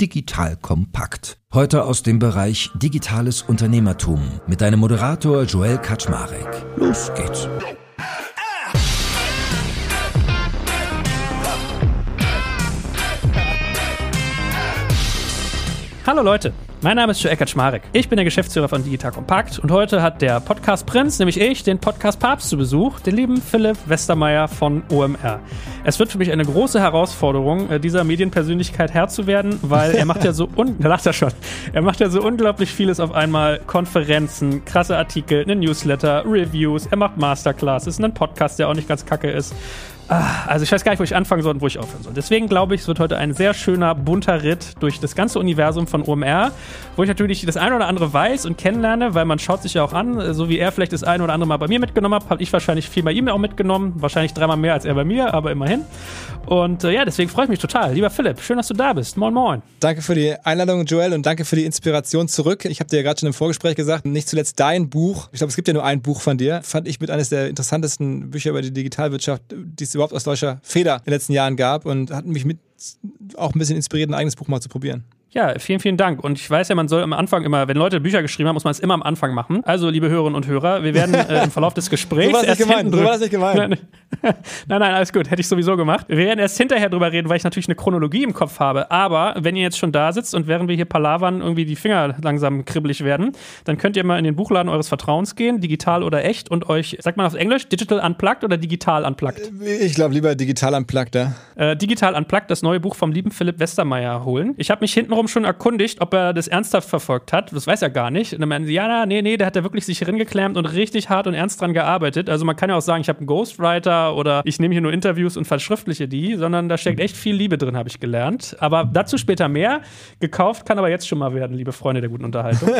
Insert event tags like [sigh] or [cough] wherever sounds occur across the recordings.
Digital Kompakt. Heute aus dem Bereich Digitales Unternehmertum mit deinem Moderator Joel Kaczmarek. Los geht's. Hallo Leute, mein Name ist Joe Eckert Schmarek. Ich bin der Geschäftsführer von Digital Kompakt und heute hat der Podcast Prinz, nämlich ich, den Podcast Papst zu Besuch, den lieben Philipp Westermeier von OMR. Es wird für mich eine große Herausforderung, äh, dieser Medienpersönlichkeit Herr zu werden, weil er macht ja so un [laughs] lacht er schon. Er macht ja so unglaublich vieles auf einmal. Konferenzen, krasse Artikel, eine Newsletter, Reviews, er macht Masterclasses, einen Podcast, der auch nicht ganz kacke ist. Ah, also ich weiß gar nicht, wo ich anfangen soll und wo ich aufhören soll. Deswegen glaube ich, es wird heute ein sehr schöner, bunter Ritt durch das ganze Universum von OMR, wo ich natürlich das eine oder andere weiß und kennenlerne, weil man schaut sich ja auch an, so wie er vielleicht das eine oder andere mal bei mir mitgenommen hat, habe ich wahrscheinlich viel bei ihm auch mitgenommen, wahrscheinlich dreimal mehr als er bei mir, aber immerhin. Und äh, ja, deswegen freue ich mich total. Lieber Philipp, schön, dass du da bist. Moin, moin. Danke für die Einladung, Joel, und danke für die Inspiration zurück. Ich habe dir ja gerade schon im Vorgespräch gesagt, nicht zuletzt dein Buch, ich glaube, es gibt ja nur ein Buch von dir, fand ich mit eines der interessantesten Bücher über die Digitalwirtschaft, die es überhaupt aus deutscher Feder in den letzten Jahren gab und hat mich mit auch ein bisschen inspiriert, ein eigenes Buch mal zu probieren. Ja, vielen, vielen Dank. Und ich weiß ja, man soll am Anfang immer, wenn Leute Bücher geschrieben haben, muss man es immer am Anfang machen. Also, liebe Hörerinnen und Hörer, wir werden äh, im Verlauf des Gesprächs. so war das nicht gemeint. So war das nicht gemeint. nein, nein, alles gut. Hätte ich sowieso gemacht. Wir werden erst hinterher drüber reden, weil ich natürlich eine Chronologie im Kopf habe. Aber wenn ihr jetzt schon da sitzt und während wir hier palavern irgendwie die Finger langsam kribbelig werden, dann könnt ihr mal in den Buchladen eures Vertrauens gehen, digital oder echt, und euch, sagt man auf Englisch, Digital Unplugged oder Digital Unplugged? Ich glaube lieber Digital Unplugged, ja. Äh, digital Unplugged, das neue Buch vom lieben Philipp Westermeier holen. Ich habe mich hintenrum schon erkundigt, ob er das ernsthaft verfolgt hat. Das weiß er gar nicht. Und dann meinen sie, ja, nee, nee, der hat da wirklich sich hingeklemmt und richtig hart und ernst dran gearbeitet. Also man kann ja auch sagen, ich habe einen Ghostwriter oder ich nehme hier nur Interviews und verschriftliche die, sondern da steckt echt viel Liebe drin, habe ich gelernt. Aber dazu später mehr. Gekauft kann aber jetzt schon mal werden, liebe Freunde der guten Unterhaltung.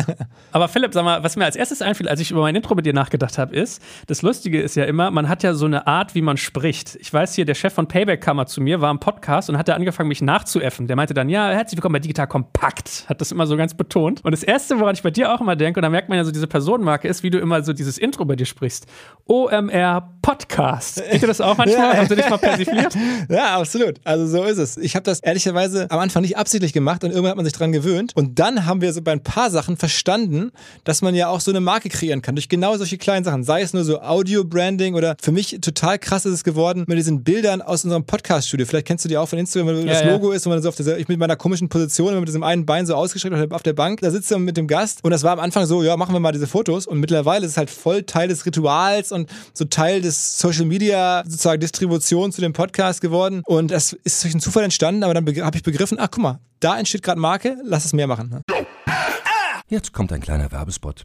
[laughs] aber Philipp, sag mal, was mir als erstes einfiel, als ich über mein Intro mit dir nachgedacht habe, ist, das Lustige ist ja immer, man hat ja so eine Art, wie man spricht. Ich weiß hier, der Chef von Payback kam mal zu mir, war im Podcast und hat angefangen, mich nachzuäffen. Der meinte dann, ja, herzlich willkommen bei Digital Kompakt. Hat das immer so ganz betont. Und das Erste, woran ich bei dir auch immer denke, und da merkt man ja so diese Personenmarke, ist, wie du immer so dieses Intro bei dir sprichst. OMR Podcast. Geht dir das auch manchmal? ja. Hast du dich mal persifliert? [laughs] Ja, absolut. Also so ist es. Ich habe das ehrlicherweise am Anfang nicht absichtlich gemacht und irgendwann hat man sich dran gewöhnt. Und dann haben wir so bei ein paar Sachen verstanden, dass man ja auch so eine Marke kreieren kann durch genau solche kleinen Sachen. Sei es nur so Audio-Branding oder für mich total krass ist es geworden mit diesen Bildern aus unserem Podcast-Studio. Vielleicht kennst du die auch von Instagram, wenn ja, das Logo ja. ist und man so auf dieser, ich mit meiner komischen Position, mit diesem einen Bein so ausgestreckt auf der Bank, da sitzt er mit dem Gast und das war am Anfang so, ja, machen wir mal diese Fotos und mittlerweile ist es halt voll Teil des Rituals und so Teil des Social Media sozusagen Distribution zu dem Podcast geworden und das ist durch einen Zufall entstanden, aber dann habe ich begriffen, ach guck mal, da entsteht gerade Marke, lass es mehr machen. Ne? Jetzt kommt ein kleiner Werbespot.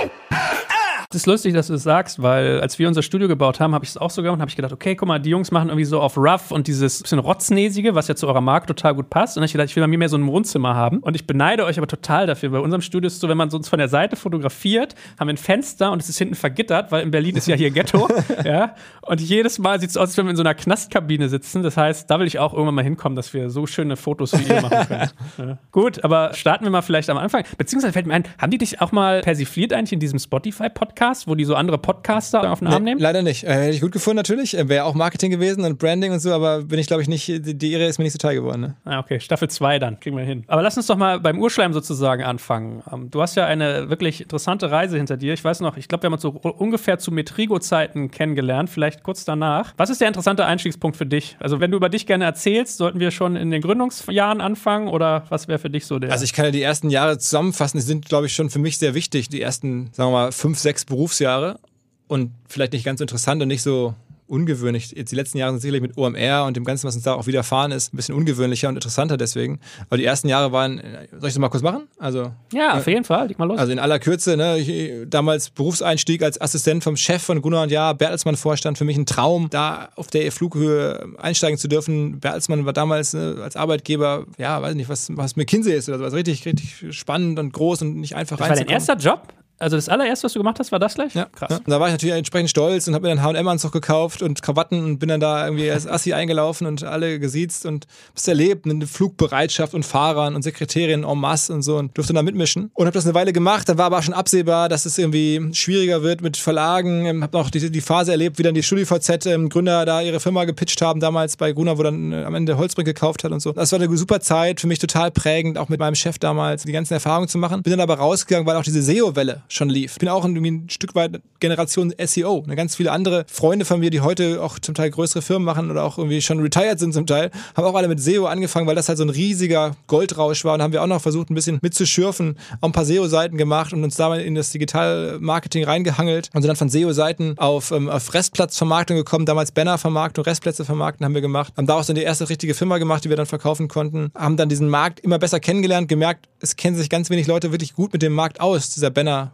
Das ist lustig, dass du das sagst, weil als wir unser Studio gebaut haben, habe ich es auch so gemacht und habe ich gedacht, okay, guck mal, die Jungs machen irgendwie so auf Rough und dieses bisschen Rotznäsige, was ja zu eurer Marke total gut passt. Und ich gedacht, ich will bei mir mehr so ein Wohnzimmer haben. Und ich beneide euch aber total dafür. Bei unserem Studio ist es so, wenn man uns von der Seite fotografiert, haben wir ein Fenster und es ist hinten vergittert, weil in Berlin ist ja hier Ghetto. [laughs] ja. Und jedes Mal sieht es aus, als wenn wir in so einer Knastkabine sitzen. Das heißt, da will ich auch irgendwann mal hinkommen, dass wir so schöne Fotos wie ihr machen [laughs] können. ja. Gut, aber starten wir mal vielleicht am Anfang. Beziehungsweise fällt mir ein, haben die dich auch mal persifliert eigentlich in diesem Spotify-Podcast? Podcast, wo die so andere Podcaster auf den Arm Nee, nehmen? leider nicht. Äh, hätte ich gut gefunden natürlich. Äh, Wäre auch Marketing gewesen und Branding und so, aber bin ich glaube ich nicht, die, die Ehre ist mir nicht zuteil geworden. Ne? Ah, okay, Staffel 2 dann, kriegen wir hin. Aber lass uns doch mal beim Urschleim sozusagen anfangen. Ähm, du hast ja eine wirklich interessante Reise hinter dir. Ich weiß noch, ich glaube, wir haben uns so ungefähr zu Metrigo-Zeiten kennengelernt, vielleicht kurz danach. Was ist der interessante Einstiegspunkt für dich? Also, wenn du über dich gerne erzählst, sollten wir schon in den Gründungsjahren anfangen oder was wäre für dich so der? Also ich kann ja die ersten Jahre zusammenfassen, die sind glaube ich schon für mich sehr wichtig. Die ersten, sagen wir mal, fünf, sechs Berufsjahre und vielleicht nicht ganz so interessant und nicht so ungewöhnlich. Jetzt die letzten Jahre sind sicherlich mit OMR und dem Ganzen, was uns da auch widerfahren ist, ein bisschen ungewöhnlicher und interessanter deswegen. Aber die ersten Jahre waren, soll ich das mal kurz machen? Also ja, auf jeden Fall, leg mal los. Also in aller Kürze, ne, ich, damals Berufseinstieg als Assistent vom Chef von Gunnar und Jahr, Bertelsmann Vorstand, für mich ein Traum, da auf der Flughöhe einsteigen zu dürfen. Bertelsmann war damals ne, als Arbeitgeber, ja, weiß nicht, was, was McKinsey ist oder so, also richtig, richtig spannend und groß und nicht einfach das war dein erster Job? Also das allererste, was du gemacht hast, war das gleich? Ja, Krass. Ja. Und da war ich natürlich entsprechend stolz und habe mir dann H&M-Anzug gekauft und Krawatten und bin dann da irgendwie als Assi eingelaufen und alle gesiezt und hab's erlebt, eine Flugbereitschaft und Fahrern und Sekretärinnen en masse und so und durfte da mitmischen und habe das eine Weile gemacht. Dann war aber auch schon absehbar, dass es irgendwie schwieriger wird mit Verlagen. Ähm, Habe noch die, die Phase erlebt, wie dann die StudiVZ ähm, Gründer da ihre Firma gepitcht haben, damals bei Gruner, wo dann äh, am Ende Holzbrink gekauft hat und so. Das war eine super Zeit, für mich total prägend, auch mit meinem Chef damals, die ganzen Erfahrungen zu machen. Bin dann aber rausgegangen, weil auch diese SEO-Welle schon lief. Bin auch ein Stück weit Generation SEO. Ne, ganz viele andere Freunde von mir, die heute auch zum Teil größere Firmen machen oder auch irgendwie schon retired sind zum Teil, haben auch alle mit SEO angefangen, weil das halt so ein riesiger Goldrausch war und haben wir auch noch versucht, ein bisschen mitzuschürfen, auch ein paar SEO-Seiten gemacht und uns dabei in das Digital-Marketing reingehangelt und sind dann von SEO-Seiten auf, ähm, auf Restplatzvermarktung gekommen, damals Banner-Vermarktung, Restplätze vermarkten haben wir gemacht, haben daraus dann die erste richtige Firma gemacht, die wir dann verkaufen konnten, haben dann diesen Markt immer besser kennengelernt, gemerkt, es kennen sich ganz wenig Leute wirklich gut mit dem Markt aus, dieser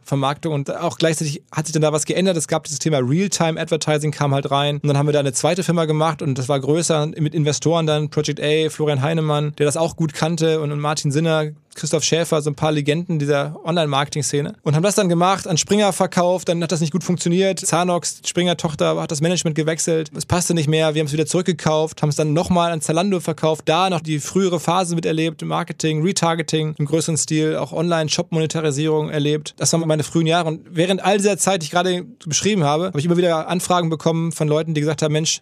Banner-Vermarktung und auch gleichzeitig hat sich dann da was geändert. Es gab dieses Thema Real-Time-Advertising kam halt rein und dann haben wir da eine zweite Firma gemacht und das war größer mit Investoren dann, Project A, Florian Heinemann, der das auch gut kannte und Martin Sinner, Christoph Schäfer, so ein paar Legenden dieser Online-Marketing-Szene. Und haben das dann gemacht, an Springer verkauft, dann hat das nicht gut funktioniert. Zanox, Springer-Tochter, hat das Management gewechselt. Es passte nicht mehr, wir haben es wieder zurückgekauft, haben es dann nochmal an Zalando verkauft, da noch die frühere Phase miterlebt, Marketing, Retargeting im größeren Stil, auch Online-Shop-Monetarisierung erlebt. Das waren meine frühen Jahre. Und während all dieser Zeit, die ich gerade beschrieben habe, habe ich immer wieder Anfragen bekommen von Leuten, die gesagt haben, Mensch,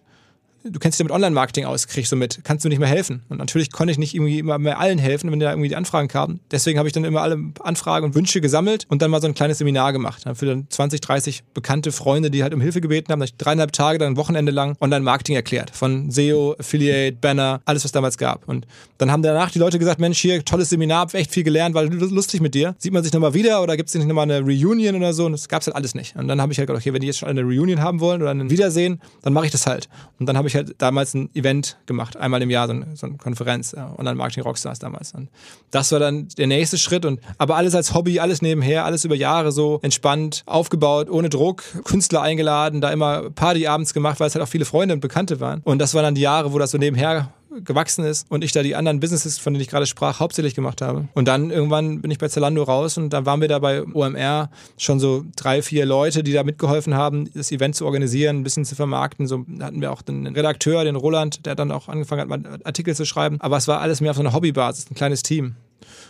du kennst dich mit Online-Marketing aus, kriegst du mit, kannst du nicht mehr helfen? Und natürlich konnte ich nicht irgendwie immer mehr allen helfen, wenn da irgendwie die Anfragen kamen. Deswegen habe ich dann immer alle Anfragen und Wünsche gesammelt und dann mal so ein kleines Seminar gemacht. Dann für dann 20, 30 bekannte Freunde, die halt um Hilfe gebeten haben, habe ich dreieinhalb Tage, dann ein Wochenende lang Online-Marketing erklärt. Von SEO, Affiliate, Banner, alles, was damals gab. Und dann haben danach die Leute gesagt, Mensch, hier, tolles Seminar, hab echt viel gelernt, war lustig mit dir. Sieht man sich nochmal wieder oder gibt es nicht nochmal eine Reunion oder so? Und das gab es halt alles nicht. Und dann habe ich halt gedacht, okay, wenn die jetzt schon eine Reunion haben wollen oder ein Wiedersehen, dann mache ich das halt. Und dann habe ich halt damals ein Event gemacht, einmal im Jahr, so eine, so eine Konferenz, ja, Online-Marketing Rockstars damals. Und das war dann der nächste Schritt. Und aber alles als Hobby, alles nebenher, alles über Jahre so entspannt aufgebaut, ohne Druck, Künstler eingeladen, da immer Party abends gemacht, weil es halt auch viele Freunde und Bekannte waren. Und das waren dann die Jahre, wo das so nebenher gewachsen ist und ich da die anderen Businesses, von denen ich gerade sprach, hauptsächlich gemacht habe. Und dann irgendwann bin ich bei Zalando raus und da waren wir da bei OMR schon so drei, vier Leute, die da mitgeholfen haben, das Event zu organisieren, ein bisschen zu vermarkten. So hatten wir auch den Redakteur, den Roland, der dann auch angefangen hat, mal Artikel zu schreiben. Aber es war alles mehr auf so einer Hobbybasis, ein kleines Team.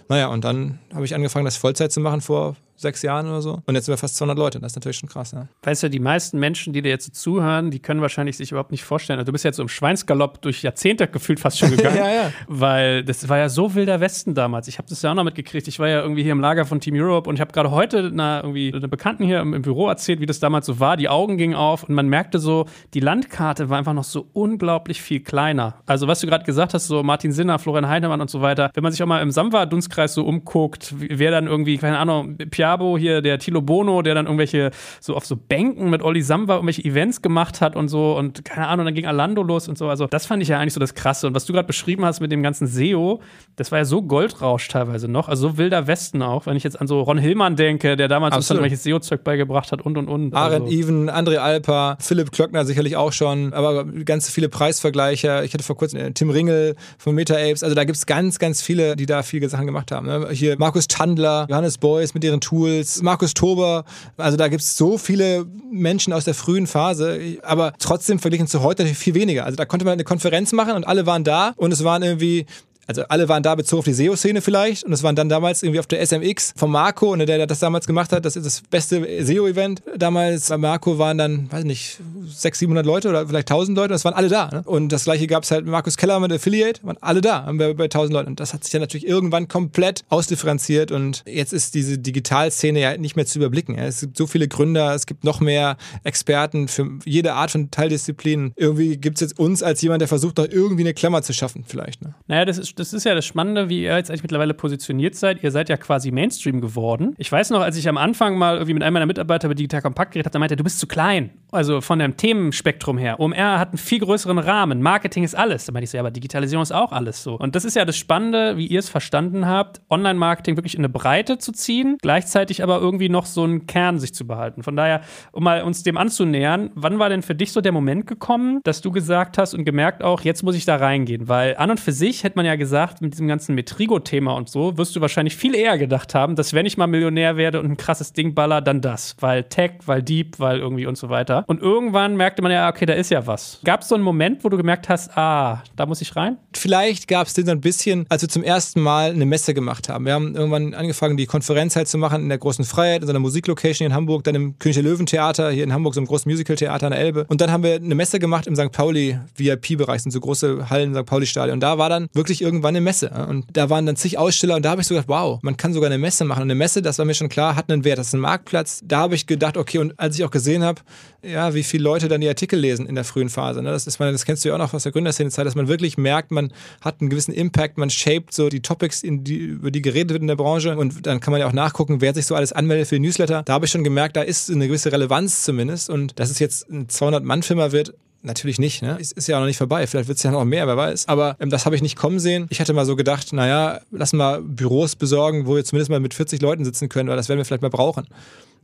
Naja, und dann habe ich angefangen, das Vollzeit zu machen vor sechs Jahren oder so. Und jetzt sind wir fast 200 Leute. Das ist natürlich schon krass. Ja. Weißt du, die meisten Menschen, die dir jetzt so zuhören, die können wahrscheinlich sich überhaupt nicht vorstellen. Also du bist jetzt so im Schweinsgalopp durch Jahrzehnte gefühlt fast schon gegangen. [laughs] ja, ja. Weil das war ja so wilder Westen damals. Ich habe das ja auch noch mitgekriegt. Ich war ja irgendwie hier im Lager von Team Europe und ich habe gerade heute einer, irgendwie einer Bekannten hier im, im, Büro erzählt, wie das damals so war. Die Augen gingen auf und man merkte so, die Landkarte war einfach noch so unglaublich viel kleiner. Also was du gerade gesagt hast, so Martin Sinner, Florian Heinemann und so weiter. Wenn man sich auch mal im Samwa-Dunstkreis so umguckt, wer dann irgendwie, keine Ahnung, Piabo hier, der Tilo Bono, der dann irgendwelche so auf so Bänken mit Olli Samba irgendwelche Events gemacht hat und so und keine Ahnung, dann ging Alando los und so. Also das fand ich ja eigentlich so das Krasse. Und was du gerade beschrieben hast mit dem ganzen SEO, das war ja so Goldrausch teilweise noch, also so wilder Westen auch, wenn ich jetzt an so Ron Hillmann denke, der damals uns dann irgendwelches SEO-Zeug beigebracht hat und und und. Aaron also. Even, André Alper, Philipp Klöckner sicherlich auch schon, aber ganz viele Preisvergleiche. Ich hatte vor kurzem äh, Tim Ringel von MetaApes, also da gibt es ganz, ganz viele, die da viele Sachen gemacht haben. Ne? Hier Markus Tandler, Johannes Beuys mit ihren Tools, Markus Tober. Also da gibt es so viele Menschen aus der frühen Phase, aber trotzdem verglichen zu heute viel weniger. Also da konnte man eine Konferenz machen und alle waren da und es waren irgendwie also alle waren da bezogen auf die SEO-Szene vielleicht und es waren dann damals irgendwie auf der SMX von Marco, ne, der das damals gemacht hat, das ist das beste SEO-Event. Damals bei Marco waren dann, weiß nicht, 600, 700 Leute oder vielleicht 1000 Leute, das waren alle da. Ne? Und das gleiche gab es halt mit Markus Keller mit Affiliate, waren alle da, haben wir bei 1000 Leuten. Und das hat sich dann natürlich irgendwann komplett ausdifferenziert und jetzt ist diese Digitalszene ja nicht mehr zu überblicken. Es gibt so viele Gründer, es gibt noch mehr Experten für jede Art von Teildisziplinen. Irgendwie gibt es jetzt uns als jemand, der versucht, noch irgendwie eine Klammer zu schaffen, vielleicht. Ne? Naja, das ist, das ist ja das Spannende, wie ihr jetzt eigentlich mittlerweile positioniert seid. Ihr seid ja quasi Mainstream geworden. Ich weiß noch, als ich am Anfang mal irgendwie mit einem meiner Mitarbeiter über Digital Kompakt geredet habe, da meinte er, du bist zu klein. Also von dem Themenspektrum her. OMR hat einen viel größeren Rahmen. Marketing ist alles. Da meinte ich so, ja, aber Digitalisierung ist auch alles so. Und das ist ja das Spannende, wie ihr es verstanden habt, Online-Marketing wirklich in eine Breite zu ziehen, gleichzeitig aber irgendwie noch so einen Kern sich zu behalten. Von daher, um mal uns dem anzunähern, wann war denn für dich so der Moment gekommen, dass du gesagt hast und gemerkt auch, jetzt muss ich da reingehen? Weil an und für sich hätte man ja gesagt, mit diesem ganzen Metrigo-Thema und so, wirst du wahrscheinlich viel eher gedacht haben, dass wenn ich mal Millionär werde und ein krasses Ding baller, dann das. Weil Tech, weil Deep, weil irgendwie und so weiter. Und irgendwann merkte man ja, okay, da ist ja was. Gab es so einen Moment, wo du gemerkt hast, ah, da muss ich rein? Vielleicht gab es den so ein bisschen, als wir zum ersten Mal eine Messe gemacht haben. Wir haben irgendwann angefangen, die Konferenz halt zu machen in der großen Freiheit, in so einer Musiklocation in Hamburg, dann im König der Löwen Theater hier in Hamburg, so einem großen Musical-Theater an der Elbe. Und dann haben wir eine Messe gemacht im St. Pauli VIP-Bereich, sind so große Hallen im St. Pauli-Stadion. Und da war dann wirklich irgendwann eine Messe. Und da waren dann zig Aussteller und da habe ich so gedacht, wow, man kann sogar eine Messe machen. Und eine Messe, das war mir schon klar, hat einen Wert. Das ist ein Marktplatz. Da habe ich gedacht, okay, und als ich auch gesehen habe, ja, wie viele Leute dann die Artikel lesen in der frühen Phase. Ne? Das ist das kennst du ja auch noch aus der Gründerszene-Zeit, dass man wirklich merkt, man hat einen gewissen Impact, man shaped so die Topics, die, über die geredet wird in der Branche. Und dann kann man ja auch nachgucken, wer sich so alles anmeldet für die Newsletter. Da habe ich schon gemerkt, da ist eine gewisse Relevanz zumindest. Und dass es jetzt eine 200-Mann-Firma wird, Natürlich nicht, ne? Es ist ja noch nicht vorbei. Vielleicht wird es ja noch mehr, wer weiß. Aber ähm, das habe ich nicht kommen sehen. Ich hatte mal so gedacht, naja, lass mal Büros besorgen, wo wir zumindest mal mit 40 Leuten sitzen können, weil das werden wir vielleicht mal brauchen.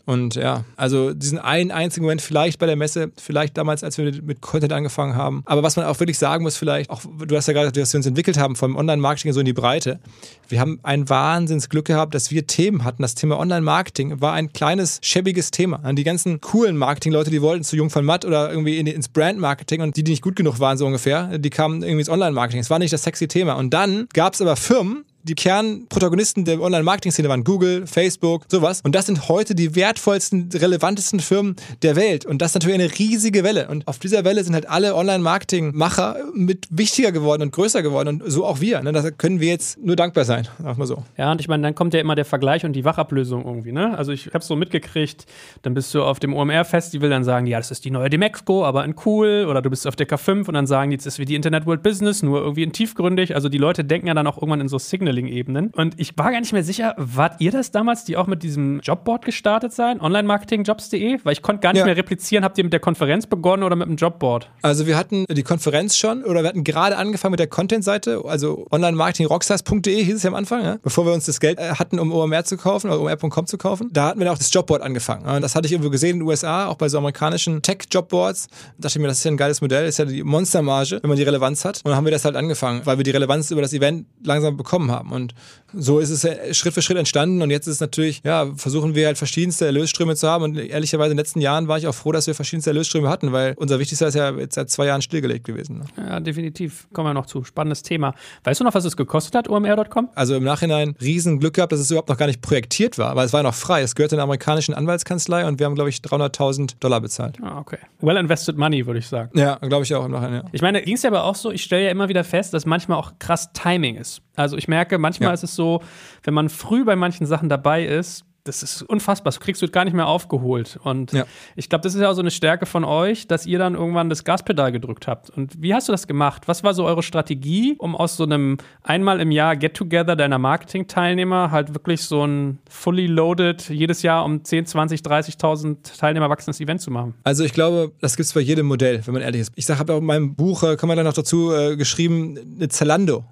Und ja, also diesen einen einzigen Moment vielleicht bei der Messe, vielleicht damals, als wir mit Content angefangen haben. Aber was man auch wirklich sagen muss, vielleicht, auch du hast ja gerade, dass wir uns entwickelt haben vom Online-Marketing so in die Breite. Wir haben ein Wahnsinnsglück gehabt, dass wir Themen hatten. Das Thema Online-Marketing war ein kleines, schäbiges Thema. Die ganzen coolen Marketing-Leute, die wollten zu Jung von Matt oder irgendwie in, ins Brand-Marketing und die, die nicht gut genug waren, so ungefähr, die kamen irgendwie ins Online-Marketing. Es war nicht das sexy Thema. Und dann gab es aber Firmen, die Kernprotagonisten der Online-Marketing-Szene waren Google, Facebook, sowas. Und das sind heute die wertvollsten, relevantesten Firmen der Welt. Und das ist natürlich eine riesige Welle. Und auf dieser Welle sind halt alle Online-Marketing-Macher mit wichtiger geworden und größer geworden. Und so auch wir. Ne? Da können wir jetzt nur dankbar sein, sag mal so. Ja, und ich meine, dann kommt ja immer der Vergleich und die Wachablösung irgendwie. Ne? Also ich habe so mitgekriegt, dann bist du auf dem OMR-Festival, dann sagen die, ja, das ist die neue Demexco, aber in cool. Oder du bist auf der K5 und dann sagen die, das ist wie die Internet World Business, nur irgendwie in tiefgründig. Also die Leute denken ja dann auch irgendwann in so Signal Signaling-Ebenen. Und ich war gar nicht mehr sicher, wart ihr das damals, die auch mit diesem Jobboard gestartet sein? Online-Marketing-Jobs.de? Weil ich konnte gar nicht ja. mehr replizieren. Habt ihr mit der Konferenz begonnen oder mit dem Jobboard? Also wir hatten die Konferenz schon oder wir hatten gerade angefangen mit der Content-Seite, also online-marketing-rockstars.de hieß es ja am Anfang, ja? bevor wir uns das Geld äh, hatten, um OMR zu kaufen oder omr.com zu kaufen. Da hatten wir auch das Jobboard angefangen. Und das hatte ich irgendwo gesehen in den USA, auch bei so amerikanischen Tech-Jobboards. Da dachte ich mir, das ist ja ein geiles Modell, das ist ja die Monstermarge, wenn man die Relevanz hat. Und dann haben wir das halt angefangen, weil wir die Relevanz über das Event langsam bekommen haben haben. Und so ist es Schritt für Schritt entstanden. Und jetzt ist es natürlich, ja, versuchen wir halt verschiedenste Erlösströme zu haben. Und ehrlicherweise in den letzten Jahren war ich auch froh, dass wir verschiedenste Erlösströme hatten, weil unser wichtigster ist ja jetzt seit zwei Jahren stillgelegt gewesen. Ne? Ja, definitiv. Kommen wir noch zu. Spannendes Thema. Weißt du noch, was es gekostet hat, OMR.com? Also im Nachhinein riesen Glück gehabt, dass es überhaupt noch gar nicht projektiert war, weil es war noch frei. Es gehörte einer amerikanischen Anwaltskanzlei und wir haben, glaube ich, 300.000 Dollar bezahlt. Ah, okay. Well invested money, würde ich sagen. Ja, glaube ich auch im Nachhinein, ja. Ich meine, ging es ja aber auch so, ich stelle ja immer wieder fest, dass manchmal auch krass Timing ist. Also ich merke, manchmal ja. ist es so, wenn man früh bei manchen Sachen dabei ist, das ist unfassbar. Das kriegst du gar nicht mehr aufgeholt. Und ja. ich glaube, das ist ja auch so eine Stärke von euch, dass ihr dann irgendwann das Gaspedal gedrückt habt. Und wie hast du das gemacht? Was war so eure Strategie, um aus so einem einmal im Jahr Get-Together deiner Marketing-Teilnehmer halt wirklich so ein fully loaded, jedes Jahr um 10, 20, 30.000 Teilnehmer wachsendes Event zu machen? Also ich glaube, das gibt es bei jedem Modell, wenn man ehrlich ist. Ich habe auch in meinem Buch, äh, kann man dann noch dazu äh, geschrieben, eine Zalando,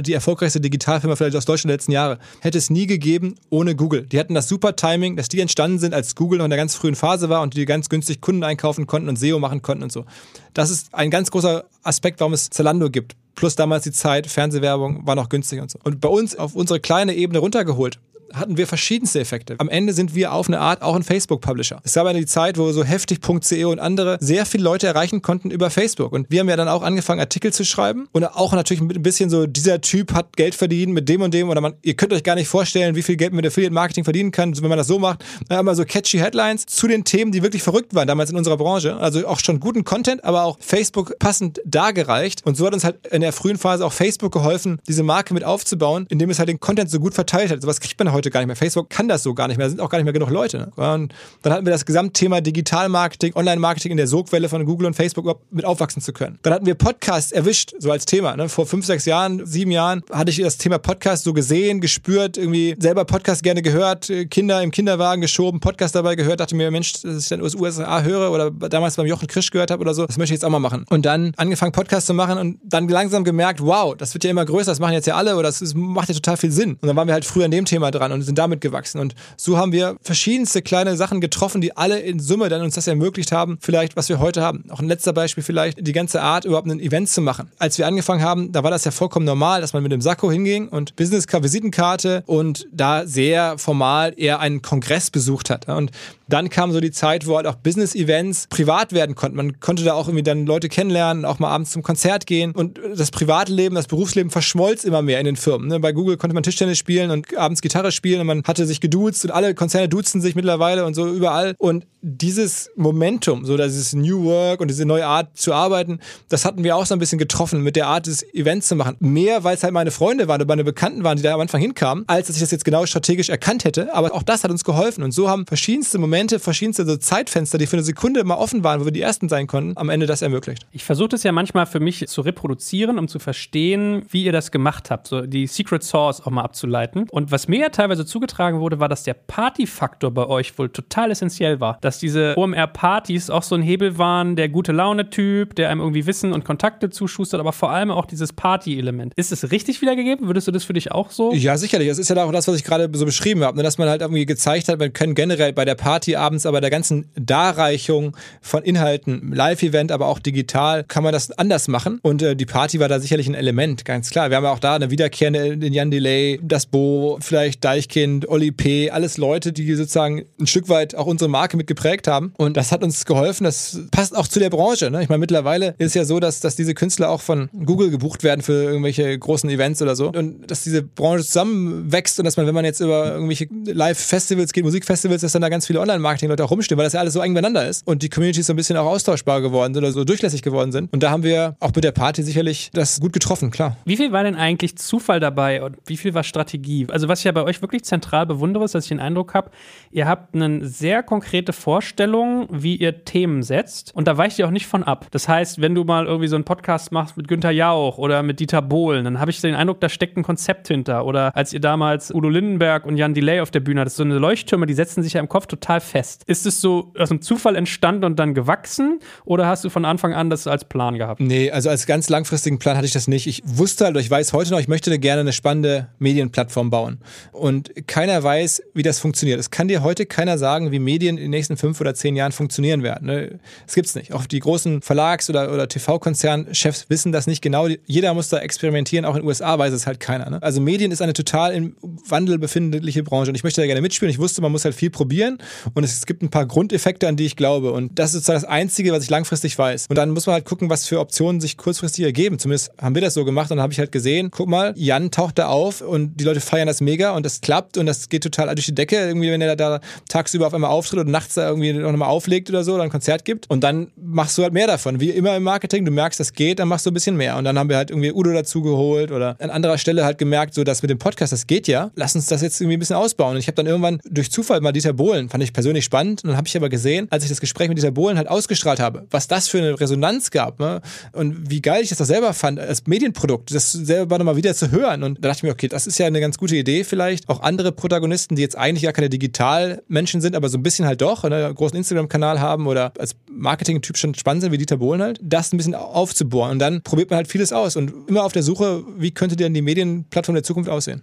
die erfolgreichste Digitalfirma vielleicht aus Deutschland der letzten Jahre, hätte es nie gegeben ohne Google. Die hätten das das super Timing, dass die entstanden sind, als Google noch in der ganz frühen Phase war und die ganz günstig Kunden einkaufen konnten und SEO machen konnten und so. Das ist ein ganz großer Aspekt, warum es Zalando gibt. Plus damals die Zeit, Fernsehwerbung war noch günstig und so. Und bei uns auf unsere kleine Ebene runtergeholt, hatten wir verschiedenste Effekte. Am Ende sind wir auf eine Art auch ein Facebook-Publisher. Es gab eine die Zeit, wo so heftig.co und andere sehr viele Leute erreichen konnten über Facebook. Und wir haben ja dann auch angefangen, Artikel zu schreiben und auch natürlich ein bisschen so, dieser Typ hat Geld verdient mit dem und dem oder man, ihr könnt euch gar nicht vorstellen, wie viel Geld man mit Affiliate-Marketing verdienen kann, wenn man das so macht. Dann so catchy Headlines zu den Themen, die wirklich verrückt waren damals in unserer Branche. Also auch schon guten Content, aber auch Facebook passend dargereicht. Und so hat uns halt in der frühen Phase auch Facebook geholfen, diese Marke mit aufzubauen, indem es halt den Content so gut verteilt hat. Sowas kriegt man heute gar nicht mehr. Facebook kann das so gar nicht mehr. Da sind auch gar nicht mehr genug Leute. Ne? Und dann hatten wir das Gesamtthema Digital-Marketing, Online-Marketing in der Sogwelle von Google und Facebook überhaupt mit aufwachsen zu können. Dann hatten wir Podcasts erwischt, so als Thema. Ne? Vor fünf, sechs Jahren, sieben Jahren hatte ich das Thema Podcast so gesehen, gespürt, irgendwie selber Podcast gerne gehört, Kinder im Kinderwagen geschoben, Podcast dabei gehört, dachte mir, Mensch, dass ich dann aus USA höre oder damals beim Jochen Krisch gehört habe oder so, das möchte ich jetzt auch mal machen. Und dann angefangen, Podcast zu machen und dann langsam gemerkt, wow, das wird ja immer größer, das machen jetzt ja alle oder das macht ja total viel Sinn. Und dann waren wir halt früher an dem Thema dran und sind damit gewachsen. Und so haben wir verschiedenste kleine Sachen getroffen, die alle in Summe dann uns das ermöglicht haben, vielleicht, was wir heute haben. Auch ein letzter Beispiel vielleicht, die ganze Art, überhaupt ein Event zu machen. Als wir angefangen haben, da war das ja vollkommen normal, dass man mit dem Sakko hinging und Business Visitenkarte und da sehr formal eher einen Kongress besucht hat. Und dann kam so die Zeit, wo halt auch Business-Events privat werden konnten. Man konnte da auch irgendwie dann Leute kennenlernen, auch mal abends zum Konzert gehen. Und das private Leben, das Berufsleben verschmolz immer mehr in den Firmen. Ne? Bei Google konnte man Tischtennis spielen und abends Gitarre spielen und man hatte sich geduzt und alle Konzerne duzen sich mittlerweile und so überall. Und dieses Momentum, so dieses New Work und diese neue Art zu arbeiten, das hatten wir auch so ein bisschen getroffen, mit der Art des Events zu machen. Mehr, weil es halt meine Freunde waren oder meine Bekannten waren, die da am Anfang hinkamen, als dass ich das jetzt genau strategisch erkannt hätte. Aber auch das hat uns geholfen. Und so haben verschiedenste Momente Momente, verschiedenste so Zeitfenster, die für eine Sekunde mal offen waren, wo wir die Ersten sein konnten, am Ende das ermöglicht. Ich versuche das ja manchmal für mich zu reproduzieren, um zu verstehen, wie ihr das gemacht habt, so die Secret Source auch mal abzuleiten. Und was mir ja teilweise zugetragen wurde, war, dass der Partyfaktor bei euch wohl total essentiell war. Dass diese OMR-Partys auch so ein Hebel waren, der gute Laune-Typ, der einem irgendwie Wissen und Kontakte zuschustert, aber vor allem auch dieses Party-Element. Ist es richtig wiedergegeben? Würdest du das für dich auch so? Ja, sicherlich. Das ist ja auch das, was ich gerade so beschrieben habe, ne? dass man halt irgendwie gezeigt hat, man kann generell bei der Party abends, aber der ganzen Darreichung von Inhalten, Live-Event, aber auch digital, kann man das anders machen. Und äh, die Party war da sicherlich ein Element, ganz klar. Wir haben ja auch da eine wiederkehrende Jan Delay, das Bo, vielleicht Deichkind, Oli P., alles Leute, die sozusagen ein Stück weit auch unsere Marke mit geprägt haben. Und das hat uns geholfen. Das passt auch zu der Branche. Ne? Ich meine, mittlerweile ist ja so, dass, dass diese Künstler auch von Google gebucht werden für irgendwelche großen Events oder so. Und dass diese Branche zusammenwächst und dass man, wenn man jetzt über irgendwelche Live-Festivals geht, Musikfestivals, dass dann da ganz viele Online- Online-Marketing-Leute auch rumstehen, weil das ja alles so eng beieinander ist und die Communities so ein bisschen auch austauschbar geworden sind oder so durchlässig geworden sind. Und da haben wir auch mit der Party sicherlich das gut getroffen, klar. Wie viel war denn eigentlich Zufall dabei und wie viel war Strategie? Also was ich ja bei euch wirklich zentral bewundere, ist, dass ich den Eindruck habe, ihr habt eine sehr konkrete Vorstellung, wie ihr Themen setzt und da weicht ihr auch nicht von ab. Das heißt, wenn du mal irgendwie so einen Podcast machst mit Günther Jauch oder mit Dieter Bohlen, dann habe ich den Eindruck, da steckt ein Konzept hinter. Oder als ihr damals Udo Lindenberg und Jan Delay auf der Bühne hattet, so eine Leuchttürme, die setzen sich ja im Kopf total fest. Ist es so aus einem Zufall entstanden und dann gewachsen oder hast du von Anfang an das als Plan gehabt? Nee, also als ganz langfristigen Plan hatte ich das nicht. Ich wusste halt, ich weiß heute noch, ich möchte gerne eine spannende Medienplattform bauen. Und keiner weiß, wie das funktioniert. Es kann dir heute keiner sagen, wie Medien in den nächsten fünf oder zehn Jahren funktionieren werden. Ne? Das gibt's nicht. Auch die großen Verlags- oder, oder TV-Konzernchefs wissen das nicht genau. Jeder muss da experimentieren. Auch in den USA weiß es halt keiner. Ne? Also Medien ist eine total im Wandel befindliche Branche und ich möchte da gerne mitspielen. Ich wusste, man muss halt viel probieren und es gibt ein paar Grundeffekte, an die ich glaube. Und das ist das Einzige, was ich langfristig weiß. Und dann muss man halt gucken, was für Optionen sich kurzfristig ergeben. Zumindest haben wir das so gemacht. Und dann habe ich halt gesehen, guck mal, Jan taucht da auf und die Leute feiern das mega und das klappt und das geht total durch die Decke. Irgendwie, wenn er da tagsüber auf einmal auftritt und nachts da irgendwie noch mal auflegt oder so oder ein Konzert gibt. Und dann machst du halt mehr davon. Wie immer im Marketing, du merkst, das geht, dann machst du ein bisschen mehr. Und dann haben wir halt irgendwie Udo dazu geholt oder an anderer Stelle halt gemerkt, so dass mit dem Podcast, das geht ja. Lass uns das jetzt irgendwie ein bisschen ausbauen. Und ich habe dann irgendwann durch Zufall mal Dieter Bohlen, fand ich persönlich spannend. Und dann habe ich aber gesehen, als ich das Gespräch mit dieser Bohlen halt ausgestrahlt habe, was das für eine Resonanz gab ne? und wie geil ich das auch selber fand als Medienprodukt, das selber nochmal wieder zu hören. Und da dachte ich mir, okay, das ist ja eine ganz gute Idee vielleicht. Auch andere Protagonisten, die jetzt eigentlich gar keine Digitalmenschen sind, aber so ein bisschen halt doch, ne, einen großen Instagram-Kanal haben oder als Marketing-Typ schon spannend sind, wie Dieter Bohlen halt, das ein bisschen aufzubohren. Und dann probiert man halt vieles aus und immer auf der Suche, wie könnte denn die Medienplattform der Zukunft aussehen.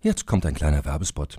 Jetzt kommt ein kleiner Werbespot.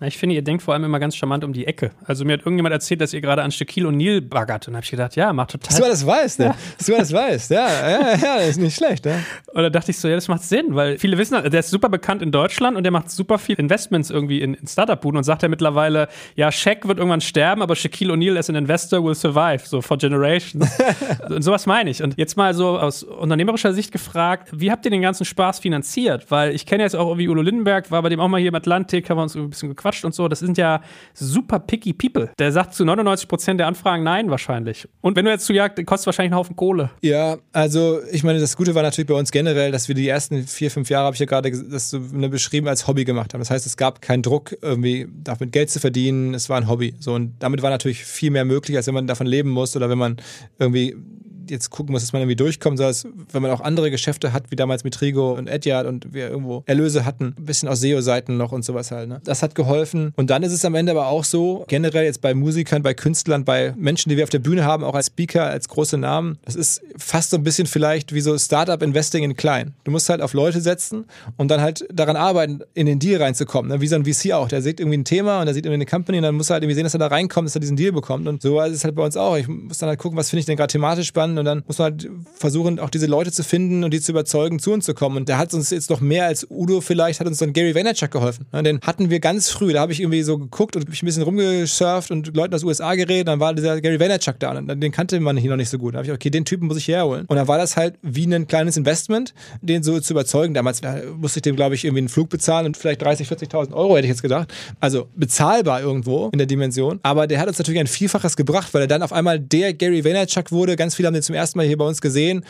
Na, ich finde, ihr denkt vor allem immer ganz charmant um die Ecke. Also mir hat irgendjemand erzählt, dass ihr gerade an Shaquille O'Neal baggert. Und habe ich gedacht, ja, macht total. Dass du alles weißt, ne? Ja. Dass du alles weißt. Ja, ja, ja, das ist nicht schlecht, ne? Und da dachte ich so, ja, das macht Sinn, weil viele wissen, der ist super bekannt in Deutschland und der macht super viel Investments irgendwie in, in Startup-Buden und sagt ja mittlerweile, ja, Shaq wird irgendwann sterben, aber Shaquille O'Neal as an investor will survive, so for generations. [laughs] und sowas meine ich. Und jetzt mal so aus unternehmerischer Sicht gefragt, wie habt ihr den ganzen Spaß finanziert? Weil ich kenne jetzt auch irgendwie Udo Lindenberg, war bei dem auch mal hier im Atlantik, haben wir uns ein bisschen gequatscht gequatscht und so. Das sind ja super picky people. Der sagt zu 99 Prozent der Anfragen nein wahrscheinlich. Und wenn du jetzt zu Jagd, kostet wahrscheinlich einen Haufen Kohle. Ja, also ich meine, das Gute war natürlich bei uns generell, dass wir die ersten vier, fünf Jahre, habe ich ja gerade das so ne, beschrieben, als Hobby gemacht haben. Das heißt, es gab keinen Druck, irgendwie damit Geld zu verdienen. Es war ein Hobby. So, und damit war natürlich viel mehr möglich, als wenn man davon leben muss oder wenn man irgendwie jetzt gucken muss, dass man irgendwie durchkommt, sondern wenn man auch andere Geschäfte hat, wie damals mit Trigo und Edyard und wir irgendwo Erlöse hatten, ein bisschen aus SEO-Seiten noch und sowas halt. Ne? Das hat geholfen. Und dann ist es am Ende aber auch so, generell jetzt bei Musikern, bei Künstlern, bei Menschen, die wir auf der Bühne haben, auch als Speaker, als große Namen, das ist fast so ein bisschen vielleicht wie so Startup-Investing in klein. Du musst halt auf Leute setzen und dann halt daran arbeiten, in den Deal reinzukommen. Ne? Wie so ein VC auch. Der sieht irgendwie ein Thema und der sieht irgendwie eine Company und dann muss er halt irgendwie sehen, dass er da reinkommt, dass er diesen Deal bekommt. Und so ist es halt bei uns auch. Ich muss dann halt gucken, was finde ich denn gerade thematisch spannend und dann muss man halt versuchen, auch diese Leute zu finden und die zu überzeugen, zu uns zu kommen. Und der hat uns jetzt noch mehr als Udo vielleicht, hat uns dann Gary Vaynerchuk geholfen. Den hatten wir ganz früh, da habe ich irgendwie so geguckt und mich ein bisschen rumgesurft und Leuten aus den USA geredet, dann war dieser Gary Vaynerchuk da und den kannte man hier noch nicht so gut. Da habe ich, okay, den Typen muss ich herholen. Und dann war das halt wie ein kleines Investment, den so zu überzeugen. Damals musste ich dem, glaube ich, irgendwie einen Flug bezahlen und vielleicht 30, 40.000 Euro, hätte ich jetzt gedacht. Also bezahlbar irgendwo in der Dimension. Aber der hat uns natürlich ein Vielfaches gebracht, weil er dann auf einmal der Gary Vaynerchuk wurde. Ganz viele haben den zum ersten Mal hier bei uns gesehen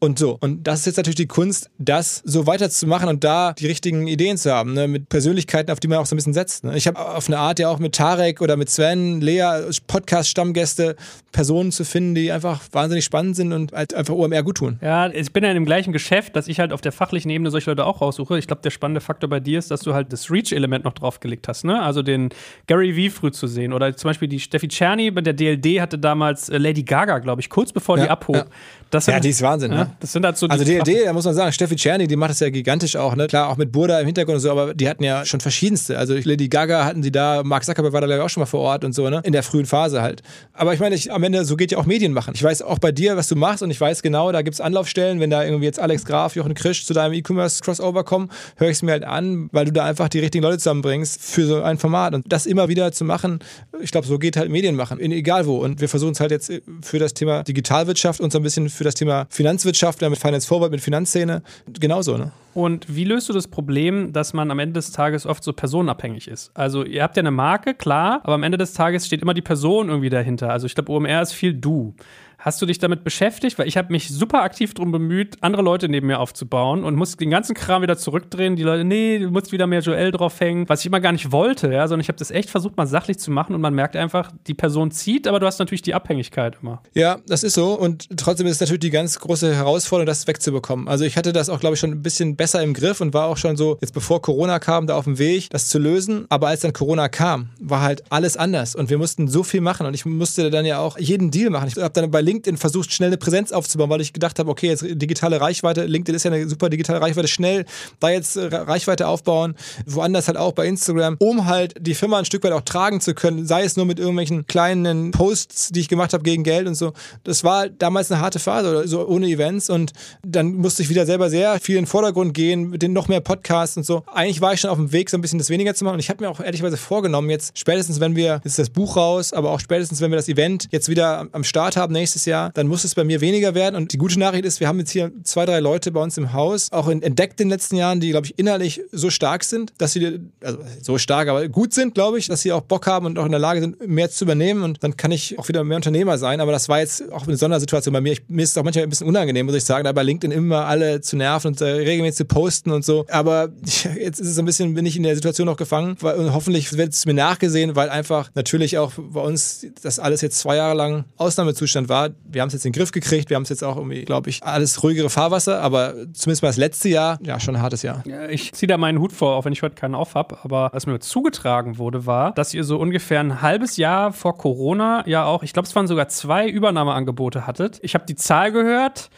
und so. Und das ist jetzt natürlich die Kunst, das so weiterzumachen und da die richtigen Ideen zu haben, ne? mit Persönlichkeiten, auf die man auch so ein bisschen setzt. Ne? Ich habe auf eine Art ja auch mit Tarek oder mit Sven, Lea, Podcast-Stammgäste, Personen zu finden, die einfach wahnsinnig spannend sind und halt einfach OMR gut tun. Ja, ich bin ja in dem gleichen Geschäft, dass ich halt auf der fachlichen Ebene solche Leute auch raussuche. Ich glaube, der spannende Faktor bei dir ist, dass du halt das Reach-Element noch draufgelegt hast, ne? Also den Gary V früh zu sehen. Oder zum Beispiel die Steffi Czerny bei der DLD hatte damals äh, Lady Gaga, glaube ich, kurz bevor ja, die abhob. Ja. Das ja, die ist Wahnsinn, ja? Das sind halt so die Also DLD, da muss man sagen, Steffi Czerny, die macht das ja gigantisch auch, ne? Klar, auch mit Burda im Hintergrund und so, aber die hatten ja schon verschiedenste. Also Lady Gaga hatten sie da, Mark Zuckerberg war da glaube ich auch schon mal vor Ort und so, ne? In der frühen Phase halt. Aber ich meine, ich, am Ende, so geht ja auch Medien machen. Ich weiß auch bei dir, was du machst und ich weiß genau, da gibt es Anlaufstellen, wenn da irgendwie jetzt Alex Graf, Jochen Krisch zu deinem E-Commerce-Crossover kommen, höre ich es mir halt an, weil du da einfach die richtigen Leute zusammenbringst für so ein Format. Und das immer wieder zu machen, ich glaube, so geht halt Medien machen, in egal wo. Und wir versuchen es halt jetzt für das Thema Digitalwirtschaft und so ein bisschen für das Thema Finanzwirtschaft, mit Finance Forward, mit Finanzszene, genauso, ne? Und wie löst du das Problem, dass man am Ende des Tages oft so personenabhängig ist? Also ihr habt ja eine Marke, klar, aber am Ende des Tages steht immer die Person irgendwie dahinter. Also ich glaube, OMR ist viel du. Hast du dich damit beschäftigt? Weil ich habe mich super aktiv darum bemüht, andere Leute neben mir aufzubauen und muss den ganzen Kram wieder zurückdrehen. Die Leute, nee, du musst wieder mehr Joel draufhängen, was ich immer gar nicht wollte, ja, sondern ich habe das echt versucht, mal sachlich zu machen und man merkt einfach, die Person zieht, aber du hast natürlich die Abhängigkeit immer. Ja, das ist so und trotzdem ist es natürlich die ganz große Herausforderung, das wegzubekommen. Also ich hatte das auch, glaube ich, schon ein bisschen besser im Griff und war auch schon so, jetzt bevor Corona kam, da auf dem Weg, das zu lösen. Aber als dann Corona kam, war halt alles anders und wir mussten so viel machen und ich musste dann ja auch jeden Deal machen. Ich habe dann bei LinkedIn versucht, schnell eine Präsenz aufzubauen, weil ich gedacht habe, okay, jetzt digitale Reichweite, LinkedIn ist ja eine super digitale Reichweite, schnell da jetzt äh, Reichweite aufbauen, woanders halt auch bei Instagram, um halt die Firma ein Stück weit auch tragen zu können, sei es nur mit irgendwelchen kleinen Posts, die ich gemacht habe gegen Geld und so. Das war damals eine harte Phase oder so ohne Events und dann musste ich wieder selber sehr viel in den Vordergrund gehen, mit den noch mehr Podcasts und so. Eigentlich war ich schon auf dem Weg, so ein bisschen das weniger zu machen und ich habe mir auch ehrlicherweise vorgenommen, jetzt spätestens, wenn wir, jetzt das Buch raus, aber auch spätestens, wenn wir das Event jetzt wieder am Start haben nächstes Jahr, dann muss es bei mir weniger werden und die gute Nachricht ist, wir haben jetzt hier zwei, drei Leute bei uns im Haus, auch entdeckt in den letzten Jahren, die, glaube ich, innerlich so stark sind, dass sie, also so stark, aber gut sind, glaube ich, dass sie auch Bock haben und auch in der Lage sind, mehr zu übernehmen und dann kann ich auch wieder mehr Unternehmer sein, aber das war jetzt auch eine Sondersituation bei mir. Ich, mir ist es auch manchmal ein bisschen unangenehm, muss ich sagen, da bei LinkedIn immer alle zu nerven und äh, regelmäßig zu posten und so, aber [laughs] jetzt ist es ein bisschen, bin ich in der Situation noch gefangen weil, und hoffentlich wird es mir nachgesehen, weil einfach natürlich auch bei uns das alles jetzt zwei Jahre lang Ausnahmezustand war. Wir haben es jetzt in den Griff gekriegt, wir haben es jetzt auch irgendwie, glaube ich, alles ruhigere Fahrwasser, aber zumindest mal das letzte Jahr, ja, schon ein hartes Jahr. Ja, ich ziehe da meinen Hut vor, auch wenn ich heute keinen auf habe, aber was mir zugetragen wurde, war, dass ihr so ungefähr ein halbes Jahr vor Corona ja auch, ich glaube, es waren sogar zwei Übernahmeangebote hattet. Ich habe die Zahl gehört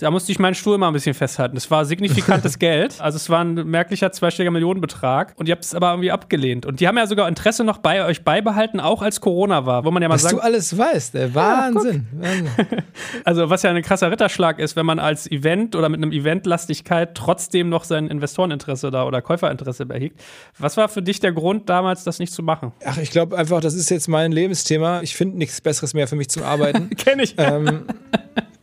da musste ich meinen Stuhl mal ein bisschen festhalten. Das war signifikantes [laughs] Geld. Also es war ein merklicher zweistelliger Millionenbetrag. Und ihr habt es aber irgendwie abgelehnt. Und die haben ja sogar Interesse noch bei euch beibehalten, auch als Corona war. Wo man ja mal Was sagt. du alles weißt, ey. Wahnsinn. [laughs] also was ja ein krasser Ritterschlag ist, wenn man als Event oder mit einem Eventlastigkeit trotzdem noch sein Investoreninteresse da oder Käuferinteresse behegt. Was war für dich der Grund damals, das nicht zu machen? Ach, ich glaube einfach, das ist jetzt mein Lebensthema. Ich finde nichts Besseres mehr für mich zum Arbeiten. [laughs] Kenn ich. Ähm,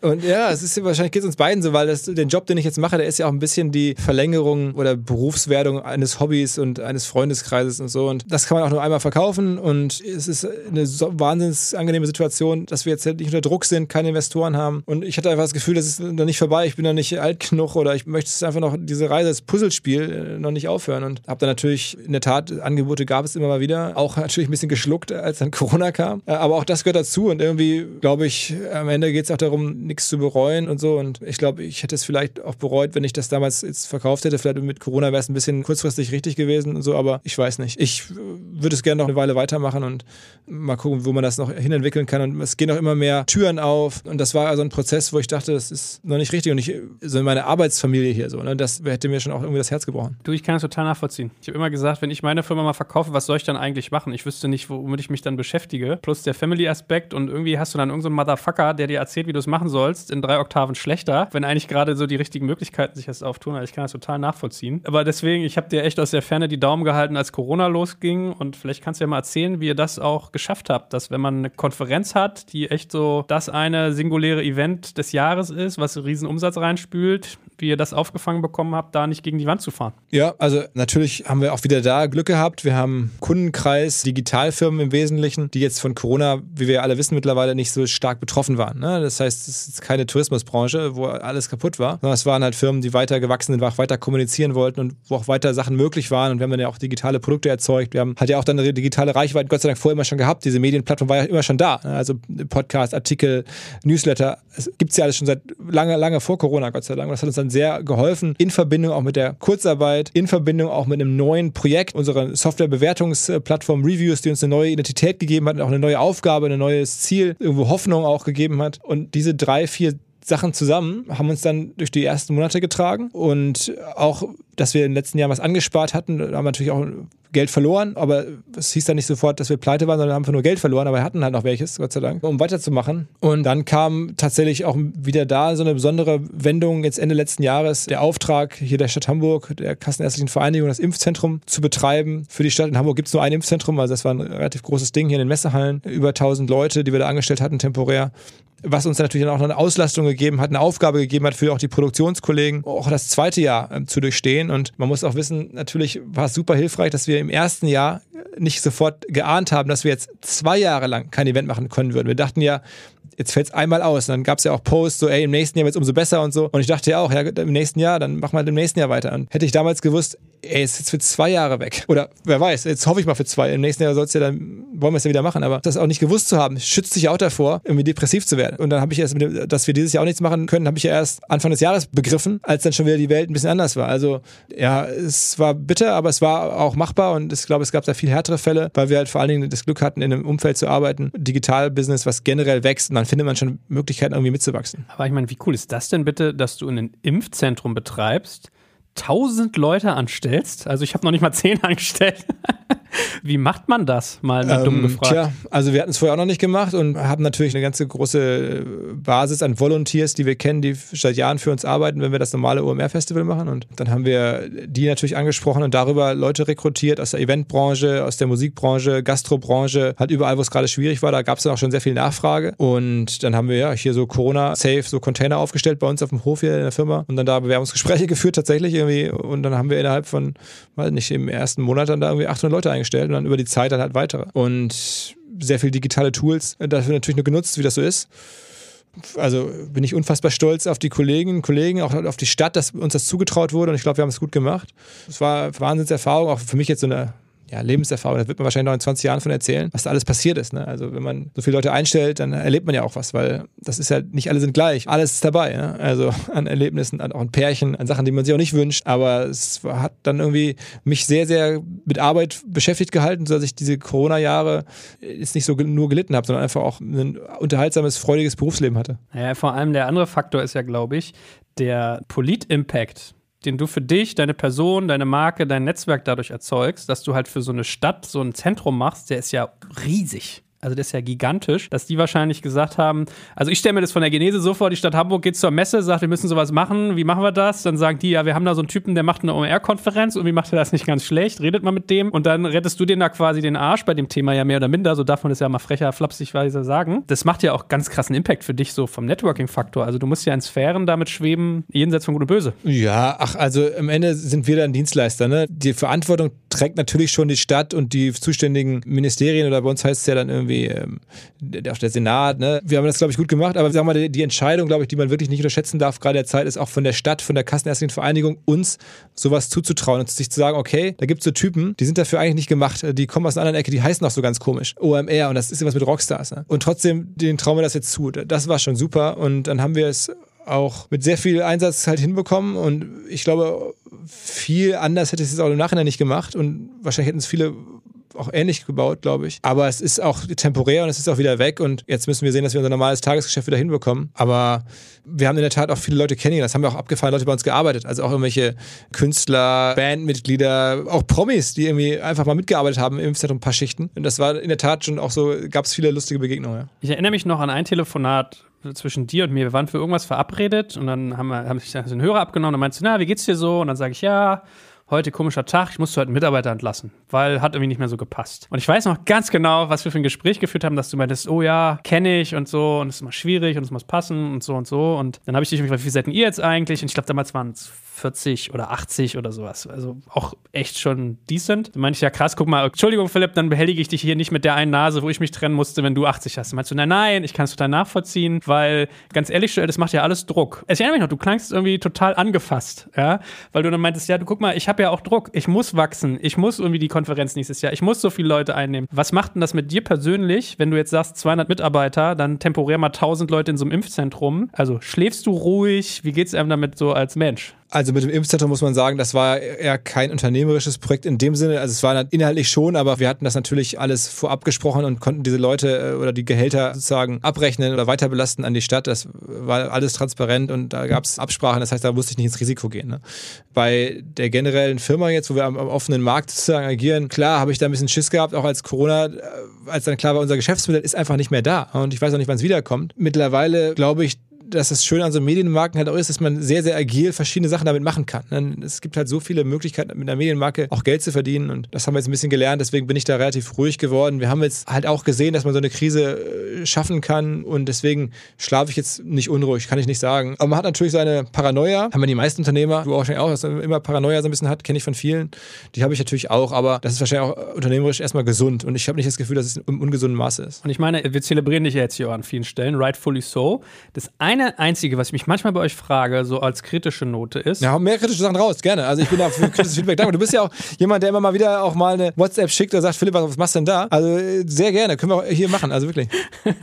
und ja, es ist wahrscheinlich geht es uns beiden so, weil das, den Job, den ich jetzt mache, der ist ja auch ein bisschen die Verlängerung oder Berufswerdung eines Hobbys und eines Freundeskreises und so. Und das kann man auch nur einmal verkaufen. Und es ist eine so wahnsinnig angenehme Situation, dass wir jetzt halt nicht unter Druck sind, keine Investoren haben. Und ich hatte einfach das Gefühl, das ist noch nicht vorbei. Ich bin noch nicht alt genug oder ich möchte es einfach noch, diese Reise, das Puzzlespiel äh, noch nicht aufhören. Und habe dann natürlich in der Tat Angebote gab es immer mal wieder. Auch natürlich ein bisschen geschluckt, als dann Corona kam. Äh, aber auch das gehört dazu. Und irgendwie, glaube ich, am Ende geht es auch darum, nichts zu bereuen und so. Und ich glaube, ich hätte es vielleicht auch bereut, wenn ich das damals jetzt verkauft hätte. Vielleicht mit Corona wäre es ein bisschen kurzfristig richtig gewesen und so, aber ich weiß nicht. Ich würde es gerne noch eine Weile weitermachen und mal gucken, wo man das noch hinentwickeln kann. Und es gehen auch immer mehr Türen auf. Und das war also ein Prozess, wo ich dachte, das ist noch nicht richtig. Und ich, so meine Arbeitsfamilie hier so, ne, das hätte mir schon auch irgendwie das Herz gebrochen. Du, ich kann es total nachvollziehen. Ich habe immer gesagt, wenn ich meine Firma mal verkaufe, was soll ich dann eigentlich machen? Ich wüsste nicht, womit ich mich dann beschäftige. Plus der Family-Aspekt und irgendwie hast du dann irgendeinen so Motherfucker, der dir erzählt, wie du es machen sollst, in drei Oktaven schlechter, wenn eigentlich gerade so die richtigen Möglichkeiten sich jetzt auftun. Also ich kann das total nachvollziehen. Aber deswegen, ich habe dir echt aus der Ferne die Daumen gehalten, als Corona losging. Und vielleicht kannst du ja mal erzählen, wie ihr das auch geschafft habt, dass wenn man eine Konferenz hat, die echt so das eine singuläre Event des Jahres ist, was einen riesen Umsatz reinspült, wie ihr das aufgefangen bekommen habt, da nicht gegen die Wand zu fahren. Ja, also natürlich haben wir auch wieder da Glück gehabt. Wir haben Kundenkreis, Digitalfirmen im Wesentlichen, die jetzt von Corona, wie wir alle wissen, mittlerweile nicht so stark betroffen waren. Ne? Das heißt, es ist keine Tourismusbranche, wo alles kaputt war, sondern es waren halt Firmen, die weiter gewachsen sind, auch weiter kommunizieren wollten und wo auch weiter Sachen möglich waren. Und wir haben dann ja auch digitale Produkte erzeugt. Wir haben halt ja auch dann eine digitale Reichweite, Gott sei Dank vorher immer schon gehabt. Diese Medienplattform war ja immer schon da. Ne? Also Podcast, Artikel, Newsletter, es gibt es ja alles schon seit lange, lange vor Corona, Gott sei Dank. Und das hat uns dann sehr geholfen, in Verbindung auch mit der Kurzarbeit, in Verbindung auch mit einem neuen Projekt, unserer Softwarebewertungsplattform Reviews, die uns eine neue Identität gegeben hat, und auch eine neue Aufgabe, ein neues Ziel, irgendwo Hoffnung auch gegeben hat. Und diese drei, vier Sachen zusammen haben uns dann durch die ersten Monate getragen und auch, dass wir in den letzten Jahren was angespart hatten, haben wir natürlich auch Geld verloren, aber es hieß dann nicht sofort, dass wir pleite waren, sondern haben einfach nur Geld verloren, aber wir hatten halt noch welches, Gott sei Dank, um weiterzumachen. Und dann kam tatsächlich auch wieder da so eine besondere Wendung jetzt Ende letzten Jahres, der Auftrag hier der Stadt Hamburg, der Kassenärztlichen Vereinigung, das Impfzentrum zu betreiben. Für die Stadt in Hamburg gibt es nur ein Impfzentrum, also das war ein relativ großes Ding hier in den Messehallen, über 1000 Leute, die wir da angestellt hatten temporär was uns natürlich dann auch noch eine Auslastung gegeben hat, eine Aufgabe gegeben hat für auch die Produktionskollegen, auch das zweite Jahr äh, zu durchstehen. Und man muss auch wissen, natürlich war es super hilfreich, dass wir im ersten Jahr nicht sofort geahnt haben, dass wir jetzt zwei Jahre lang kein Event machen können würden. Wir dachten ja, jetzt fällt es einmal aus. Und dann gab es ja auch Posts, so, ey, im nächsten Jahr wird es umso besser und so. Und ich dachte ja auch, ja, im nächsten Jahr, dann machen wir halt im nächsten Jahr weiter. Und hätte ich damals gewusst, ey, ist jetzt für zwei Jahre weg. Oder wer weiß, jetzt hoffe ich mal für zwei. Im nächsten Jahr soll es ja dann, wollen wir es ja wieder machen. Aber das auch nicht gewusst zu haben, schützt sich auch davor, irgendwie depressiv zu werden. Und dann habe ich erst, dem, dass wir dieses Jahr auch nichts machen können, habe ich ja erst Anfang des Jahres begriffen, als dann schon wieder die Welt ein bisschen anders war. Also ja, es war bitter, aber es war auch machbar und ich glaube, es gab da viel härtere Fälle, weil wir halt vor allen Dingen das Glück hatten, in einem Umfeld zu arbeiten, Digital-Business, was generell wächst und dann findet man schon Möglichkeiten, irgendwie mitzuwachsen. Aber ich meine, wie cool ist das denn bitte, dass du ein Impfzentrum betreibst, tausend Leute anstellst. Also ich habe noch nicht mal zehn [laughs] angestellt. Wie macht man das? Mal ähm, dumm gefragt. Tja, also wir hatten es vorher auch noch nicht gemacht und haben natürlich eine ganze große Basis an Volunteers, die wir kennen, die seit Jahren für uns arbeiten, wenn wir das normale OMR-Festival machen. Und dann haben wir die natürlich angesprochen und darüber Leute rekrutiert aus der Eventbranche, aus der Musikbranche, Gastrobranche, halt überall, wo es gerade schwierig war. Da gab es dann auch schon sehr viel Nachfrage. Und dann haben wir ja hier so Corona-Safe, so Container aufgestellt bei uns auf dem Hof hier in der Firma und dann da Bewerbungsgespräche [laughs] geführt tatsächlich irgendwie. Und dann haben wir innerhalb von, weiß nicht, im ersten Monat dann da irgendwie 800 Leute eingestellt und dann über die Zeit dann halt weitere. Und sehr viele digitale Tools dafür natürlich nur genutzt, wie das so ist. Also bin ich unfassbar stolz auf die Kolleginnen und Kollegen, auch auf die Stadt, dass uns das zugetraut wurde und ich glaube, wir haben es gut gemacht. Es war eine Wahnsinnserfahrung, auch für mich jetzt so eine ja, Lebenserfahrung, da wird man wahrscheinlich noch in 20 Jahren von erzählen, was da alles passiert ist. Ne? Also wenn man so viele Leute einstellt, dann erlebt man ja auch was, weil das ist ja, nicht alle sind gleich. Alles ist dabei. Ne? Also [laughs] an Erlebnissen, an, auch an Pärchen, an Sachen, die man sich auch nicht wünscht. Aber es hat dann irgendwie mich sehr, sehr mit Arbeit beschäftigt gehalten, sodass ich diese Corona-Jahre jetzt nicht so nur gelitten habe, sondern einfach auch ein unterhaltsames, freudiges Berufsleben hatte. Ja, vor allem der andere Faktor ist ja, glaube ich, der Polit-Impact den du für dich, deine Person, deine Marke, dein Netzwerk dadurch erzeugst, dass du halt für so eine Stadt so ein Zentrum machst, der ist ja riesig also das ist ja gigantisch, dass die wahrscheinlich gesagt haben, also ich stelle mir das von der Genese so vor, die Stadt Hamburg geht zur Messe, sagt, wir müssen sowas machen, wie machen wir das? Dann sagen die, ja, wir haben da so einen Typen, der macht eine OMR-Konferenz und wie macht er das nicht ganz schlecht, redet mal mit dem und dann rettest du den da quasi den Arsch bei dem Thema ja mehr oder minder, so darf man das ja mal frecher, flapsigweise sagen. Das macht ja auch ganz krassen Impact für dich so vom Networking-Faktor, also du musst ja in Sphären damit schweben, jenseits von Gut und Böse. Ja, ach, also am Ende sind wir dann Dienstleister, ne? Die Verantwortung trägt natürlich schon die Stadt und die zuständigen Ministerien oder bei uns heißt es ja dann irgendwie ähm, auch der Senat, ne? Wir haben das, glaube ich, gut gemacht, aber wir mal, die Entscheidung, glaube ich, die man wirklich nicht unterschätzen darf, gerade der Zeit, ist auch von der Stadt, von der Kassenärztlichen Vereinigung, uns sowas zuzutrauen und sich zu sagen, okay, da gibt es so Typen, die sind dafür eigentlich nicht gemacht, die kommen aus einer anderen Ecke, die heißen auch so ganz komisch. OMR und das ist ja was mit Rockstars. Ne? Und trotzdem, denen trauen wir das jetzt zu. Das war schon super und dann haben wir es auch mit sehr viel Einsatz halt hinbekommen und ich glaube, viel anders hätte ich es auch im Nachhinein nicht gemacht und wahrscheinlich hätten es viele auch ähnlich gebaut, glaube ich. Aber es ist auch temporär und es ist auch wieder weg und jetzt müssen wir sehen, dass wir unser normales Tagesgeschäft wieder hinbekommen. Aber wir haben in der Tat auch viele Leute kennengelernt. Das haben wir auch abgefallen, Leute bei uns gearbeitet. Also auch irgendwelche Künstler, Bandmitglieder, auch Promis, die irgendwie einfach mal mitgearbeitet haben im Zentrum ein paar Schichten. Und das war in der Tat schon auch so, gab es viele lustige Begegnungen. Ich erinnere mich noch an ein Telefonat zwischen dir und mir. Wir waren für irgendwas verabredet und dann haben wir haben sich den Hörer abgenommen und meinst du, na, wie geht's dir so? Und dann sage ich, ja, heute komischer Tag, ich musste heute einen Mitarbeiter entlassen, weil hat irgendwie nicht mehr so gepasst. Und ich weiß noch ganz genau, was wir für ein Gespräch geführt haben, dass du meintest, oh ja, kenne ich und so und es ist immer schwierig und es muss passen und so und so. Und dann habe ich dich gefragt, wie seid ihr jetzt eigentlich? Und ich glaube, damals waren es 40 oder 80 oder sowas. Also auch echt schon decent. Da meinte ich, ja krass, guck mal, Entschuldigung, Philipp, dann behellige ich dich hier nicht mit der einen Nase, wo ich mich trennen musste, wenn du 80 hast. meinst du, nein, nein, ich kann es total nachvollziehen, weil ganz ehrlich, das macht ja alles Druck. Ich erinnere mich noch, du klangst irgendwie total angefasst, ja, weil du dann meintest, ja, du guck mal, ich habe ja auch Druck, ich muss wachsen, ich muss irgendwie die Konferenz nächstes Jahr, ich muss so viele Leute einnehmen. Was macht denn das mit dir persönlich, wenn du jetzt sagst, 200 Mitarbeiter, dann temporär mal 1000 Leute in so einem Impfzentrum? Also schläfst du ruhig? Wie geht es einem damit so als Mensch? Also mit dem Impfzentrum muss man sagen, das war eher kein unternehmerisches Projekt in dem Sinne. Also es war inhaltlich schon, aber wir hatten das natürlich alles vorab gesprochen und konnten diese Leute äh, oder die Gehälter sozusagen abrechnen oder weiter belasten an die Stadt. Das war alles transparent und da gab es Absprachen. Das heißt, da musste ich nicht ins Risiko gehen. Ne? Bei der generellen Firma jetzt, wo wir am, am offenen Markt sozusagen agieren, klar habe ich da ein bisschen Schiss gehabt, auch als Corona, äh, als dann klar war, unser Geschäftsmodell ist einfach nicht mehr da und ich weiß auch nicht, wann es wiederkommt. Mittlerweile glaube ich, dass das Schöne an so Medienmarken halt auch ist, dass man sehr, sehr agil verschiedene Sachen damit machen kann. Ne? Es gibt halt so viele Möglichkeiten, mit einer Medienmarke auch Geld zu verdienen und das haben wir jetzt ein bisschen gelernt, deswegen bin ich da relativ ruhig geworden. Wir haben jetzt halt auch gesehen, dass man so eine Krise schaffen kann und deswegen schlafe ich jetzt nicht unruhig, kann ich nicht sagen. Aber man hat natürlich seine Paranoia, haben wir die meisten Unternehmer, du auch, dass man immer Paranoia so ein bisschen hat, kenne ich von vielen. Die habe ich natürlich auch, aber das ist wahrscheinlich auch unternehmerisch erstmal gesund und ich habe nicht das Gefühl, dass es im ungesunden Maße ist. Und ich meine, wir zelebrieren dich ja jetzt hier an vielen Stellen, rightfully so. Das eine einzige, was ich mich manchmal bei euch frage, so als kritische Note ist. Ja, hau mehr kritische Sachen raus, gerne. Also ich bin da für kritisches Feedback dankbar. Du bist ja auch jemand, der immer mal wieder auch mal eine WhatsApp schickt und sagt, Philipp, was machst du denn da? Also äh, sehr gerne, können wir auch hier machen, also wirklich. [laughs]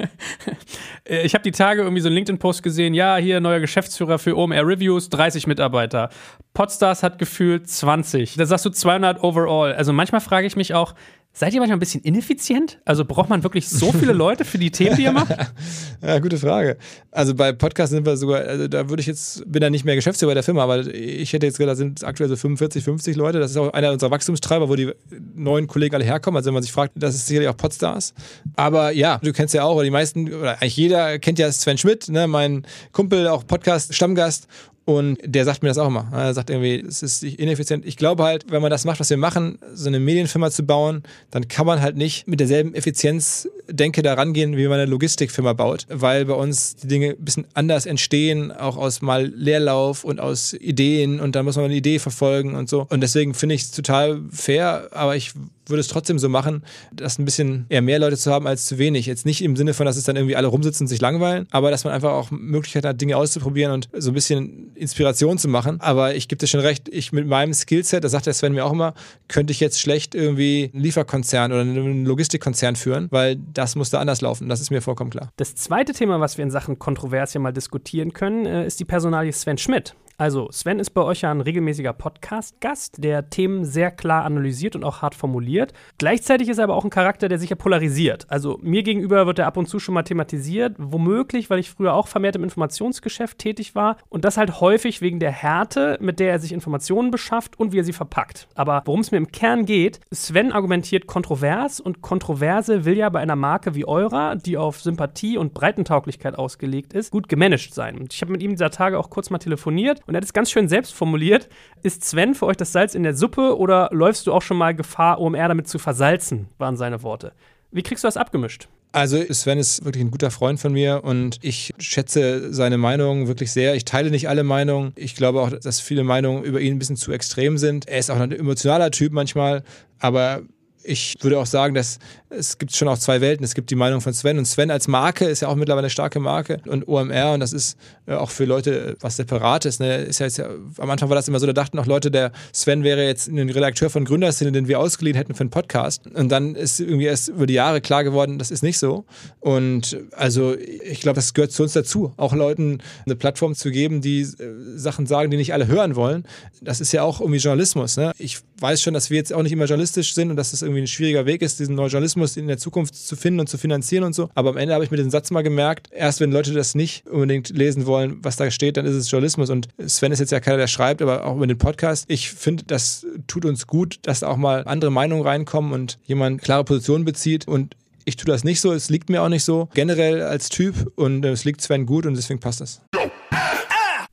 Äh, ich habe die Tage irgendwie so einen LinkedIn-Post gesehen, ja, hier neuer Geschäftsführer für OMR Reviews, 30 Mitarbeiter. Podstars hat gefühlt 20. Da sagst du 200 overall. Also manchmal frage ich mich auch, Seid ihr manchmal ein bisschen ineffizient? Also braucht man wirklich so viele [laughs] Leute für die Themen, die ihr macht? [laughs] ja, gute Frage. Also bei Podcasts sind wir sogar, also da würde ich jetzt, bin da nicht mehr Geschäftsführer der Firma, aber ich hätte jetzt gesagt, da sind aktuell so 45, 50 Leute. Das ist auch einer unserer Wachstumstreiber, wo die neuen Kollegen alle herkommen. Also wenn man sich fragt, das ist sicherlich auch Podstars. Aber ja, du kennst ja auch, oder die meisten, oder eigentlich jeder kennt ja Sven Schmidt, ne, mein Kumpel, auch Podcast-Stammgast. Und der sagt mir das auch immer. Er sagt irgendwie, es ist ineffizient. Ich glaube halt, wenn man das macht, was wir machen, so eine Medienfirma zu bauen, dann kann man halt nicht mit derselben Effizienz denke da rangehen, wie man eine Logistikfirma baut, weil bei uns die Dinge ein bisschen anders entstehen, auch aus mal Leerlauf und aus Ideen und dann muss man eine Idee verfolgen und so. Und deswegen finde ich es total fair, aber ich würde es trotzdem so machen, dass ein bisschen eher mehr Leute zu haben als zu wenig. Jetzt nicht im Sinne von, dass es dann irgendwie alle rumsitzen und sich langweilen, aber dass man einfach auch Möglichkeit hat, Dinge auszuprobieren und so ein bisschen Inspiration zu machen. Aber ich gebe dir schon recht, ich mit meinem Skillset, das sagt der Sven mir auch immer, könnte ich jetzt schlecht irgendwie einen Lieferkonzern oder einen Logistikkonzern führen, weil das muss da anders laufen. Das ist mir vollkommen klar. Das zweite Thema, was wir in Sachen Kontrovers hier mal diskutieren können, äh, ist die Personalie Sven Schmidt. Also, Sven ist bei euch ja ein regelmäßiger Podcast-Gast, der Themen sehr klar analysiert und auch hart formuliert. Gleichzeitig ist er aber auch ein Charakter, der sich ja polarisiert. Also, mir gegenüber wird er ab und zu schon mal thematisiert, womöglich, weil ich früher auch vermehrt im Informationsgeschäft tätig war und das halt häufig wegen der Härte, mit der er sich Informationen beschafft und wie er sie verpackt. Aber worum es mir im Kern geht, Sven argumentiert kontrovers und Kontroverse will ja bei einer Marke wie eurer, die auf Sympathie und Breitentauglichkeit ausgelegt ist, gut gemanagt sein. Ich habe mit ihm dieser Tage auch kurz mal telefoniert und er hat es ganz schön selbst formuliert. Ist Sven für euch das Salz in der Suppe oder läufst du auch schon mal Gefahr, OMR damit zu versalzen, waren seine Worte. Wie kriegst du das abgemischt? Also Sven ist wirklich ein guter Freund von mir und ich schätze seine Meinung wirklich sehr. Ich teile nicht alle Meinungen. Ich glaube auch, dass viele Meinungen über ihn ein bisschen zu extrem sind. Er ist auch ein emotionaler Typ manchmal, aber ich würde auch sagen, dass es gibt schon auch zwei Welten. Es gibt die Meinung von Sven und Sven als Marke ist ja auch mittlerweile eine starke Marke und OMR und das ist äh, auch für Leute was Separates. Ne? Ist ja jetzt am Anfang war das immer so, da dachten auch Leute, der Sven wäre jetzt ein Redakteur von Gründerszene, den wir ausgeliehen hätten für einen Podcast. Und dann ist irgendwie erst über die Jahre klar geworden, das ist nicht so. Und also ich glaube, das gehört zu uns dazu, auch Leuten eine Plattform zu geben, die äh, Sachen sagen, die nicht alle hören wollen. Das ist ja auch irgendwie Journalismus. Ne? Ich weiß schon, dass wir jetzt auch nicht immer journalistisch sind und dass es das irgendwie ein schwieriger Weg ist, diesen neuen Journalismus in der Zukunft zu finden und zu finanzieren und so. Aber am Ende habe ich mir den Satz mal gemerkt, erst wenn Leute das nicht unbedingt lesen wollen, was da steht, dann ist es Journalismus. Und Sven ist jetzt ja keiner, der schreibt, aber auch über den Podcast. Ich finde, das tut uns gut, dass da auch mal andere Meinungen reinkommen und jemand klare Positionen bezieht. Und ich tue das nicht so, es liegt mir auch nicht so, generell als Typ und es liegt Sven gut und deswegen passt das.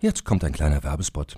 Jetzt kommt ein kleiner Werbespot.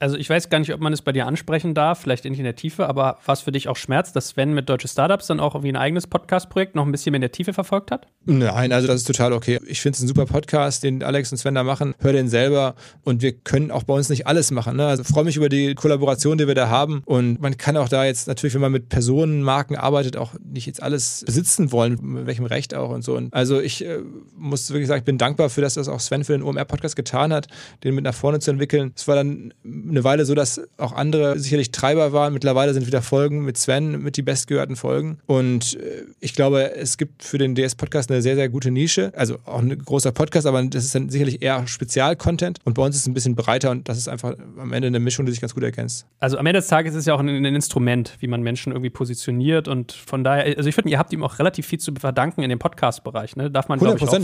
Also ich weiß gar nicht, ob man es bei dir ansprechen darf, vielleicht nicht in der Tiefe, aber war es für dich auch Schmerz, dass Sven mit Deutsche Startups dann auch irgendwie ein eigenes Podcast-Projekt noch ein bisschen mehr in der Tiefe verfolgt hat? Nein, also das ist total okay. Ich finde es ein super Podcast, den Alex und Sven da machen. Hör den selber und wir können auch bei uns nicht alles machen. Ne? Also freue mich über die Kollaboration, die wir da haben und man kann auch da jetzt natürlich, wenn man mit Personenmarken arbeitet, auch nicht jetzt alles besitzen wollen, mit welchem Recht auch und so. Und also ich äh, muss wirklich sagen, ich bin dankbar für das, was auch Sven für den OMR-Podcast getan hat, den mit nach vorne zu entwickeln. Es war dann eine Weile so, dass auch andere sicherlich Treiber waren. Mittlerweile sind wieder Folgen mit Sven, mit die bestgehörten Folgen. Und äh, ich glaube, es gibt für den DS-Podcast eine sehr, sehr gute Nische. Also auch ein großer Podcast, aber das ist dann sicherlich eher Spezial-Content. Und bei uns ist es ein bisschen breiter und das ist einfach am Ende eine Mischung, die sich ganz gut ergänzt. Also am Ende des Tages ist es ja auch ein, ein Instrument, wie man Menschen irgendwie positioniert. Und von daher, also ich finde, ihr habt ihm auch relativ viel zu verdanken in dem Podcast-Bereich. Ne? Darf man, glaube ich, auch.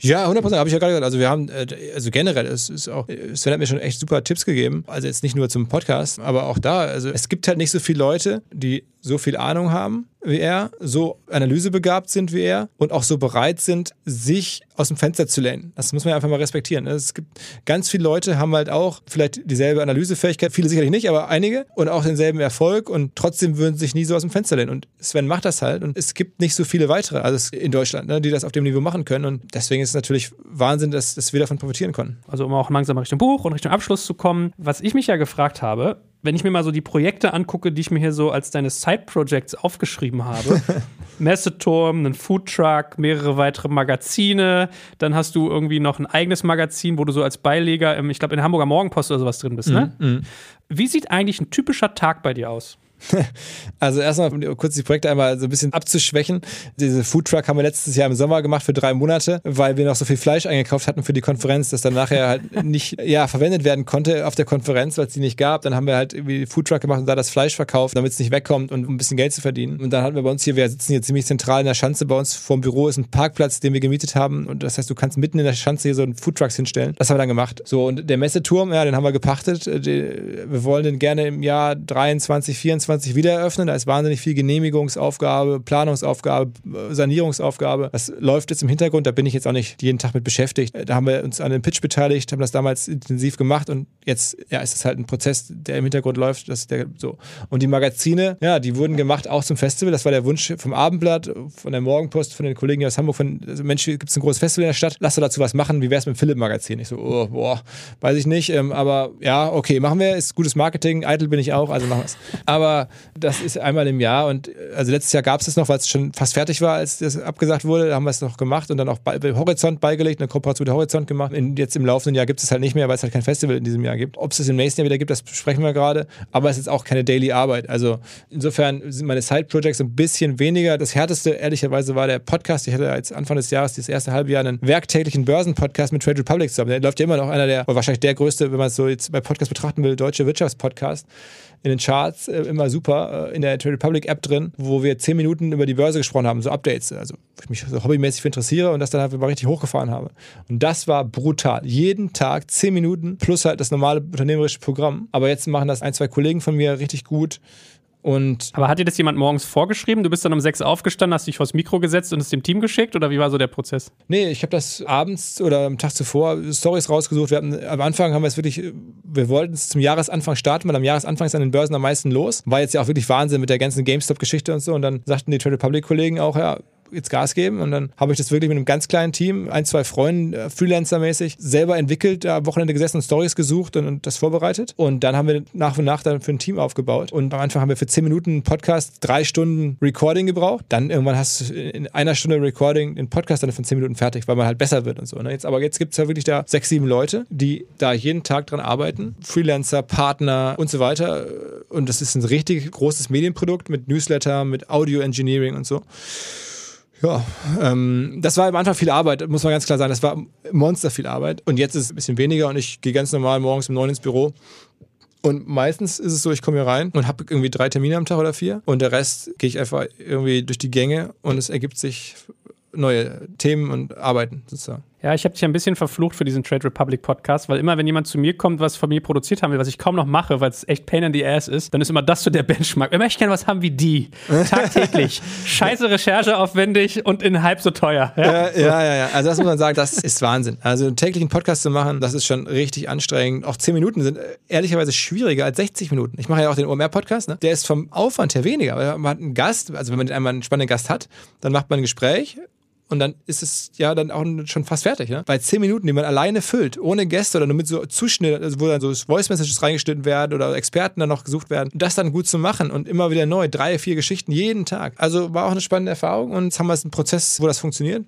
Ja, 100 habe ich ja gerade gesagt. Also wir haben, äh, also generell, es ist auch, Sven hat mir schon echt super Tipps gegeben. Also jetzt nicht nur zum Podcast, aber auch da. Also es gibt halt nicht so viele Leute, die so viel Ahnung haben wie er, so analysebegabt sind wie er und auch so bereit sind, sich aus dem Fenster zu lehnen. Das muss man einfach mal respektieren. Also es gibt ganz viele Leute, haben halt auch vielleicht dieselbe Analysefähigkeit, viele sicherlich nicht, aber einige und auch denselben Erfolg und trotzdem würden sie sich nie so aus dem Fenster lehnen. Und Sven macht das halt und es gibt nicht so viele weitere also in Deutschland, ne, die das auf dem Niveau machen können und deswegen ist es natürlich Wahnsinn, dass, dass wir davon profitieren konnten. Also um auch langsam Richtung Buch und Richtung Abschluss zu kommen, was ich mich ja gefragt habe, wenn ich mir mal so die Projekte angucke, die ich mir hier so als deine Side-Projects aufgeschrieben habe, [laughs] Messeturm, einen Foodtruck, mehrere weitere Magazine, dann hast du irgendwie noch ein eigenes Magazin, wo du so als Beileger, im, ich glaube, in der Hamburger Morgenpost oder sowas drin bist, ne? Mm, mm. Wie sieht eigentlich ein typischer Tag bei dir aus? [laughs] Also erstmal, um kurz die Projekte einmal so ein bisschen abzuschwächen. Diese Foodtruck haben wir letztes Jahr im Sommer gemacht für drei Monate, weil wir noch so viel Fleisch eingekauft hatten für die Konferenz, das dann nachher halt [laughs] nicht ja, verwendet werden konnte auf der Konferenz, weil es die nicht gab. Dann haben wir halt irgendwie Foodtruck gemacht und da das Fleisch verkauft, damit es nicht wegkommt und um ein bisschen Geld zu verdienen. Und dann hatten wir bei uns hier, wir sitzen hier ziemlich zentral in der Schanze, bei uns vorm Büro ist ein Parkplatz, den wir gemietet haben und das heißt, du kannst mitten in der Schanze hier so einen Foodtrucks hinstellen. Das haben wir dann gemacht. So, und der Messeturm, ja, den haben wir gepachtet. Wir wollen den gerne im Jahr 23, 24 wieder eröffnen da ist wahnsinnig viel Genehmigungsaufgabe, Planungsaufgabe, Sanierungsaufgabe. Das läuft jetzt im Hintergrund, da bin ich jetzt auch nicht jeden Tag mit beschäftigt. Da haben wir uns an dem Pitch beteiligt, haben das damals intensiv gemacht und jetzt ja, ist es halt ein Prozess, der im Hintergrund läuft. Das der, so. Und die Magazine, ja, die wurden gemacht auch zum Festival. Das war der Wunsch vom Abendblatt, von der Morgenpost, von den Kollegen aus Hamburg. Von, also Mensch, gibt es ein großes Festival in der Stadt? Lass doch dazu was machen. Wie wäre es mit dem Philipp-Magazin? Ich so, oh, boah, weiß ich nicht. Ähm, aber ja, okay, machen wir. Ist gutes Marketing. Eitel bin ich auch, also machen wir es. Aber das ist einmal im Jahr und also letztes Jahr gab es es noch, weil es schon fast fertig war, als das abgesagt wurde, da haben wir es noch gemacht und dann auch bei, Horizont beigelegt, eine Kooperation mit Horizont gemacht. In, jetzt im laufenden Jahr gibt es halt nicht mehr, weil es halt kein Festival in diesem Jahr gibt. Ob es es im nächsten Jahr wieder gibt, das besprechen wir gerade, aber es ist auch keine Daily Arbeit. Also insofern sind meine Side-Projects ein bisschen weniger. Das härteste, ehrlicherweise, war der Podcast. Ich hatte jetzt Anfang des Jahres, das erste halbe Jahr, einen werktäglichen Börsenpodcast mit Trade Republic zusammen. Der läuft ja immer noch einer der, wahrscheinlich der größte, wenn man es so jetzt bei Podcast betrachten will, deutsche Wirtschaftspodcast in den Charts äh, immer super äh, in der Trade Republic App drin, wo wir zehn Minuten über die Börse gesprochen haben, so Updates, also wo ich mich so hobbymäßig für interessiere und das dann halt mal richtig hochgefahren habe. Und das war brutal. Jeden Tag zehn Minuten plus halt das normale unternehmerische Programm. Aber jetzt machen das ein, zwei Kollegen von mir richtig gut. Und Aber hat dir das jemand morgens vorgeschrieben? Du bist dann um sechs aufgestanden, hast dich vors Mikro gesetzt und es dem Team geschickt oder wie war so der Prozess? Nee, ich habe das abends oder am Tag zuvor Stories rausgesucht. Wir hatten, am Anfang haben wir es wirklich, wir wollten es zum Jahresanfang starten, weil am Jahresanfang ist an den Börsen am meisten los. War jetzt ja auch wirklich Wahnsinn mit der ganzen GameStop-Geschichte und so. Und dann sagten die Trade Republic-Kollegen auch, ja, jetzt Gas geben. Und dann habe ich das wirklich mit einem ganz kleinen Team, ein, zwei Freunden, äh, Freelancer-mäßig, selber entwickelt, am Wochenende gesessen und Stories gesucht und, und, das vorbereitet. Und dann haben wir nach und nach dann für ein Team aufgebaut. Und am Anfang haben wir für zehn Minuten Podcast, drei Stunden Recording gebraucht. Dann irgendwann hast du in einer Stunde Recording den Podcast dann von zehn Minuten fertig, weil man halt besser wird und so. Ne? Jetzt, aber jetzt gibt es ja wirklich da sechs, sieben Leute, die da jeden Tag dran arbeiten. Freelancer, Partner und so weiter. Und das ist ein richtig großes Medienprodukt mit Newsletter, mit Audio Engineering und so. Ja, ähm, das war am Anfang viel Arbeit, muss man ganz klar sagen. Das war monster viel Arbeit. Und jetzt ist es ein bisschen weniger und ich gehe ganz normal morgens um neun ins Büro. Und meistens ist es so, ich komme hier rein und habe irgendwie drei Termine am Tag oder vier. Und der Rest gehe ich einfach irgendwie durch die Gänge und es ergibt sich neue Themen und Arbeiten sozusagen. Ja, ich habe dich ein bisschen verflucht für diesen Trade Republic Podcast, weil immer, wenn jemand zu mir kommt, was von mir produziert haben will, was ich kaum noch mache, weil es echt Pain in the Ass ist, dann ist immer das so der Benchmark. Ich möchte gerne was haben wie die. Tagtäglich. [laughs] Scheiße Recherche aufwendig und in halb so teuer. Ja? Ja, ja, ja, ja. Also das muss man sagen, das ist Wahnsinn. Also einen täglichen Podcast zu machen, das ist schon richtig anstrengend. Auch 10 Minuten sind äh, ehrlicherweise schwieriger als 60 Minuten. Ich mache ja auch den OMR-Podcast, ne? der ist vom Aufwand her weniger. Man hat einen Gast, also wenn man einmal einen spannenden Gast hat, dann macht man ein Gespräch, und dann ist es ja dann auch schon fast fertig. Ne? Bei zehn Minuten, die man alleine füllt, ohne Gäste oder nur mit so Zuschnitt, also wo dann so Voice-Messages reingeschnitten werden oder Experten dann noch gesucht werden, das dann gut zu machen und immer wieder neu, drei, vier Geschichten jeden Tag. Also war auch eine spannende Erfahrung und jetzt haben wir einen Prozess, wo das funktioniert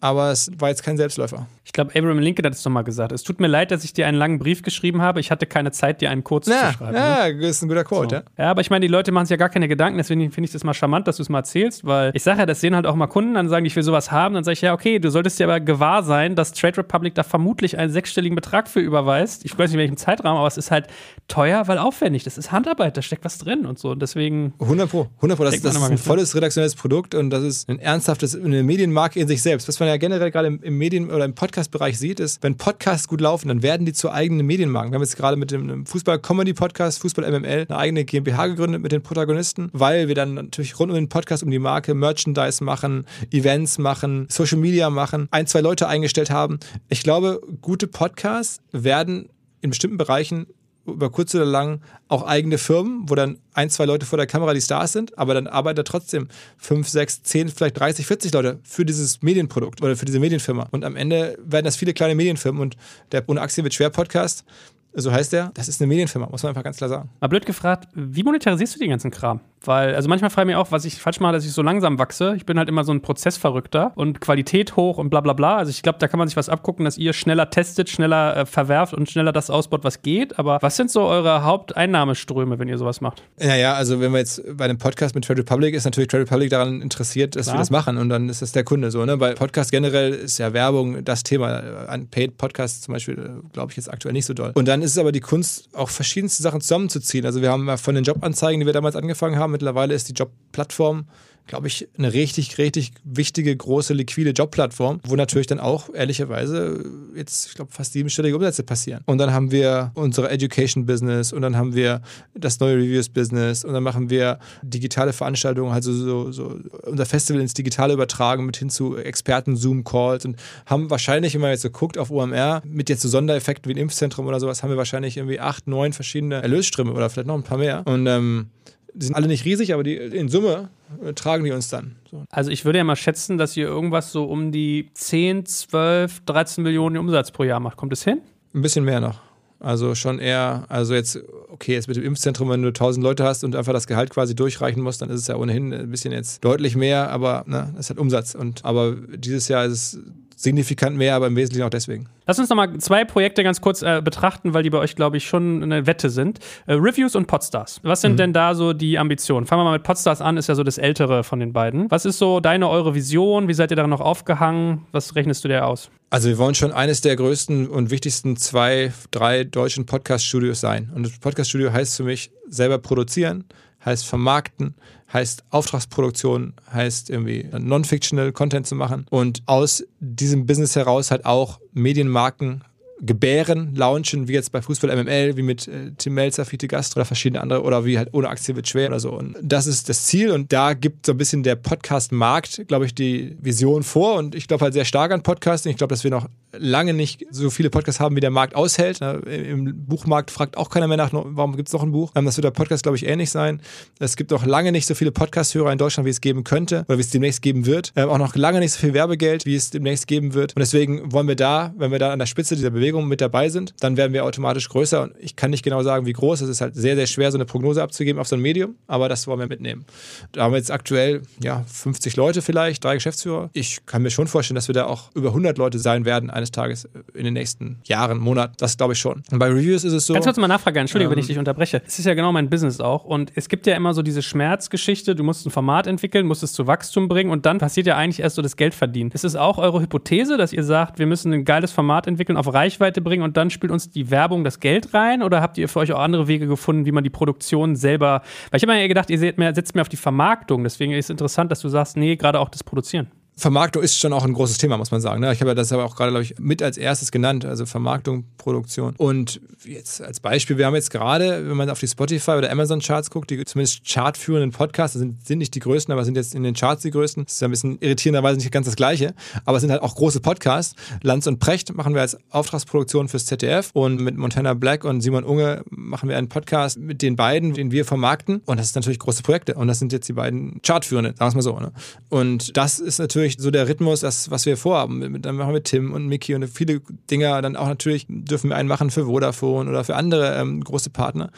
aber es war jetzt kein Selbstläufer. Ich glaube, Abraham Lincoln hat es nochmal gesagt. Es tut mir leid, dass ich dir einen langen Brief geschrieben habe. Ich hatte keine Zeit, dir einen kurz ja, zu schreiben. Ja, ne? das ist ein guter Quote, so. ja. Ja, aber ich meine, die Leute machen sich ja gar keine Gedanken, deswegen finde ich das mal charmant, dass du es mal erzählst, weil ich sage ja, das sehen halt auch mal Kunden, dann sagen, ich will sowas haben, dann sage ich, ja, okay, du solltest dir aber gewahr sein, dass Trade Republic da vermutlich einen sechsstelligen Betrag für überweist. Ich weiß nicht, in welchem Zeitraum, aber es ist halt teuer, weil aufwendig. Das ist Handarbeit, da steckt was drin und so. Und deswegen. 100 Pro, 100 Pro. Das, das ist ein volles redaktionelles Produkt und das ist ein ernsthaftes, eine Medienmarke in sich selbst. Was man ja generell gerade im, im Medien- oder im Podcast-Bereich sieht, ist, wenn Podcasts gut laufen, dann werden die zu eigenen Medienmarken. Wir haben jetzt gerade mit dem Fußball-Comedy-Podcast, Fußball-MML, eine eigene GmbH gegründet mit den Protagonisten, weil wir dann natürlich rund um den Podcast, um die Marke Merchandise machen, Events machen, Social Media machen, ein, zwei Leute eingestellt haben. Ich glaube, gute Podcasts werden in bestimmten Bereichen über kurz oder lang auch eigene Firmen, wo dann ein, zwei Leute vor der Kamera die Stars sind, aber dann arbeitet trotzdem fünf, sechs, zehn, vielleicht 30, 40 Leute für dieses Medienprodukt oder für diese Medienfirma. Und am Ende werden das viele kleine Medienfirmen und der Ohne Aktien wird schwer Podcast, so heißt der, das ist eine Medienfirma, muss man einfach ganz klar sagen. Mal blöd gefragt, wie monetarisierst du den ganzen Kram? Weil, also manchmal frage ich mich auch, was ich falsch mache, dass ich so langsam wachse. Ich bin halt immer so ein Prozessverrückter und Qualität hoch und bla bla bla. Also ich glaube, da kann man sich was abgucken, dass ihr schneller testet, schneller äh, verwerft und schneller das ausbaut, was geht. Aber was sind so eure Haupteinnahmeströme, wenn ihr sowas macht? Naja, also wenn wir jetzt bei einem Podcast mit Trade Republic ist natürlich Trade Republic daran interessiert, dass Klar. wir das machen und dann ist das der Kunde so. Ne? Bei Podcast generell ist ja Werbung das Thema. An Paid Podcasts zum Beispiel äh, glaube ich jetzt aktuell nicht so doll. Und dann ist es aber die Kunst, auch verschiedenste Sachen zusammenzuziehen. Also wir haben von den Jobanzeigen, die wir damals angefangen haben, Mittlerweile ist die Jobplattform glaube ich, eine richtig, richtig wichtige, große, liquide Jobplattform, wo natürlich dann auch ehrlicherweise jetzt, ich glaube, fast siebenstellige Umsätze passieren. Und dann haben wir unsere Education-Business und dann haben wir das neue Reviews-Business und dann machen wir digitale Veranstaltungen, also so, so unser Festival ins Digitale übertragen mit hin zu Experten-Zoom-Calls und haben wahrscheinlich, wenn man jetzt so guckt auf OMR, mit jetzt so Sondereffekten wie ein Impfzentrum oder sowas, haben wir wahrscheinlich irgendwie acht, neun verschiedene Erlösströme oder vielleicht noch ein paar mehr. Und ähm, die sind alle nicht riesig, aber die, in Summe äh, tragen die uns dann. So. Also ich würde ja mal schätzen, dass ihr irgendwas so um die 10, 12, 13 Millionen Umsatz pro Jahr macht. Kommt es hin? Ein bisschen mehr noch. Also schon eher, also jetzt, okay, jetzt mit dem Impfzentrum, wenn du 1000 Leute hast und einfach das Gehalt quasi durchreichen musst, dann ist es ja ohnehin ein bisschen jetzt deutlich mehr, aber ne, es hat Umsatz. Und aber dieses Jahr ist es signifikant mehr, aber im Wesentlichen auch deswegen. Lass uns nochmal zwei Projekte ganz kurz äh, betrachten, weil die bei euch, glaube ich, schon eine Wette sind. Äh, Reviews und Podstars. Was sind mhm. denn da so die Ambitionen? Fangen wir mal mit Podstars an, ist ja so das ältere von den beiden. Was ist so deine, eure Vision? Wie seid ihr daran noch aufgehangen? Was rechnest du dir aus? Also wir wollen schon eines der größten und wichtigsten zwei, drei deutschen Podcast-Studios sein. Und das Podcast-Studio heißt für mich selber produzieren, heißt vermarkten, heißt Auftragsproduktion, heißt irgendwie non-fictional Content zu machen. Und aus diesem Business heraus halt auch Medienmarken gebären, launchen, wie jetzt bei Fußball MML, wie mit äh, Tim Melzer, Fiete Gast oder verschiedene andere oder wie halt ohne Aktie wird schwer oder so. Und das ist das Ziel und da gibt so ein bisschen der Podcast-Markt, glaube ich, die Vision vor und ich glaube halt sehr stark an Podcasting. Ich glaube, dass wir noch lange nicht so viele Podcasts haben, wie der Markt aushält. Im Buchmarkt fragt auch keiner mehr nach, warum gibt es noch ein Buch. Ähm, das wird der Podcast, glaube ich, ähnlich sein. Es gibt auch lange nicht so viele Podcast-Hörer in Deutschland, wie es geben könnte oder wie es demnächst geben wird. Ähm, auch noch lange nicht so viel Werbegeld, wie es demnächst geben wird. Und deswegen wollen wir da, wenn wir da an der Spitze dieser Bewegung Bewegung mit dabei sind, dann werden wir automatisch größer. Und ich kann nicht genau sagen, wie groß. Es ist halt sehr, sehr schwer, so eine Prognose abzugeben auf so ein Medium, aber das wollen wir mitnehmen. Da haben wir jetzt aktuell ja, 50 Leute vielleicht, drei Geschäftsführer. Ich kann mir schon vorstellen, dass wir da auch über 100 Leute sein werden eines Tages in den nächsten Jahren, Monaten. Das glaube ich schon. Und bei Reviews ist es so. Du kurz mal nachfragen? Entschuldigung, ähm, wenn ich dich unterbreche. Es ist ja genau mein Business auch. Und es gibt ja immer so diese Schmerzgeschichte. Du musst ein Format entwickeln, musst es zu Wachstum bringen und dann passiert ja eigentlich erst so das Geld verdienen. Ist es auch eure Hypothese, dass ihr sagt, wir müssen ein geiles Format entwickeln, auf Reichweite bringen und dann spielt uns die Werbung das Geld rein? Oder habt ihr für euch auch andere Wege gefunden, wie man die Produktion selber. Weil ich habe mir ja gedacht, ihr setzt mehr auf die Vermarktung. Deswegen ist es interessant, dass du sagst, nee, gerade auch das Produzieren. Vermarktung ist schon auch ein großes Thema, muss man sagen. Ne? Ich habe ja das aber auch gerade, glaube ich, mit als erstes genannt, also Vermarktung, Produktion. Und jetzt als Beispiel, wir haben jetzt gerade, wenn man auf die Spotify oder Amazon Charts guckt, die zumindest chartführenden Podcasts, sind, sind nicht die größten, aber sind jetzt in den Charts die größten. Das ist ja ein bisschen irritierenderweise nicht ganz das Gleiche, aber es sind halt auch große Podcasts. Lanz und Precht machen wir als Auftragsproduktion fürs ZDF und mit Montana Black und Simon Unge machen wir einen Podcast mit den beiden, den wir vermarkten. Und das sind natürlich große Projekte. Und das sind jetzt die beiden Chartführenden, sagen wir es mal so. Ne? Und das ist natürlich so der Rhythmus, das, was wir vorhaben. Dann machen wir Tim und Mickey und viele Dinge. Dann auch natürlich dürfen wir einen machen für Vodafone oder für andere ähm, große Partner.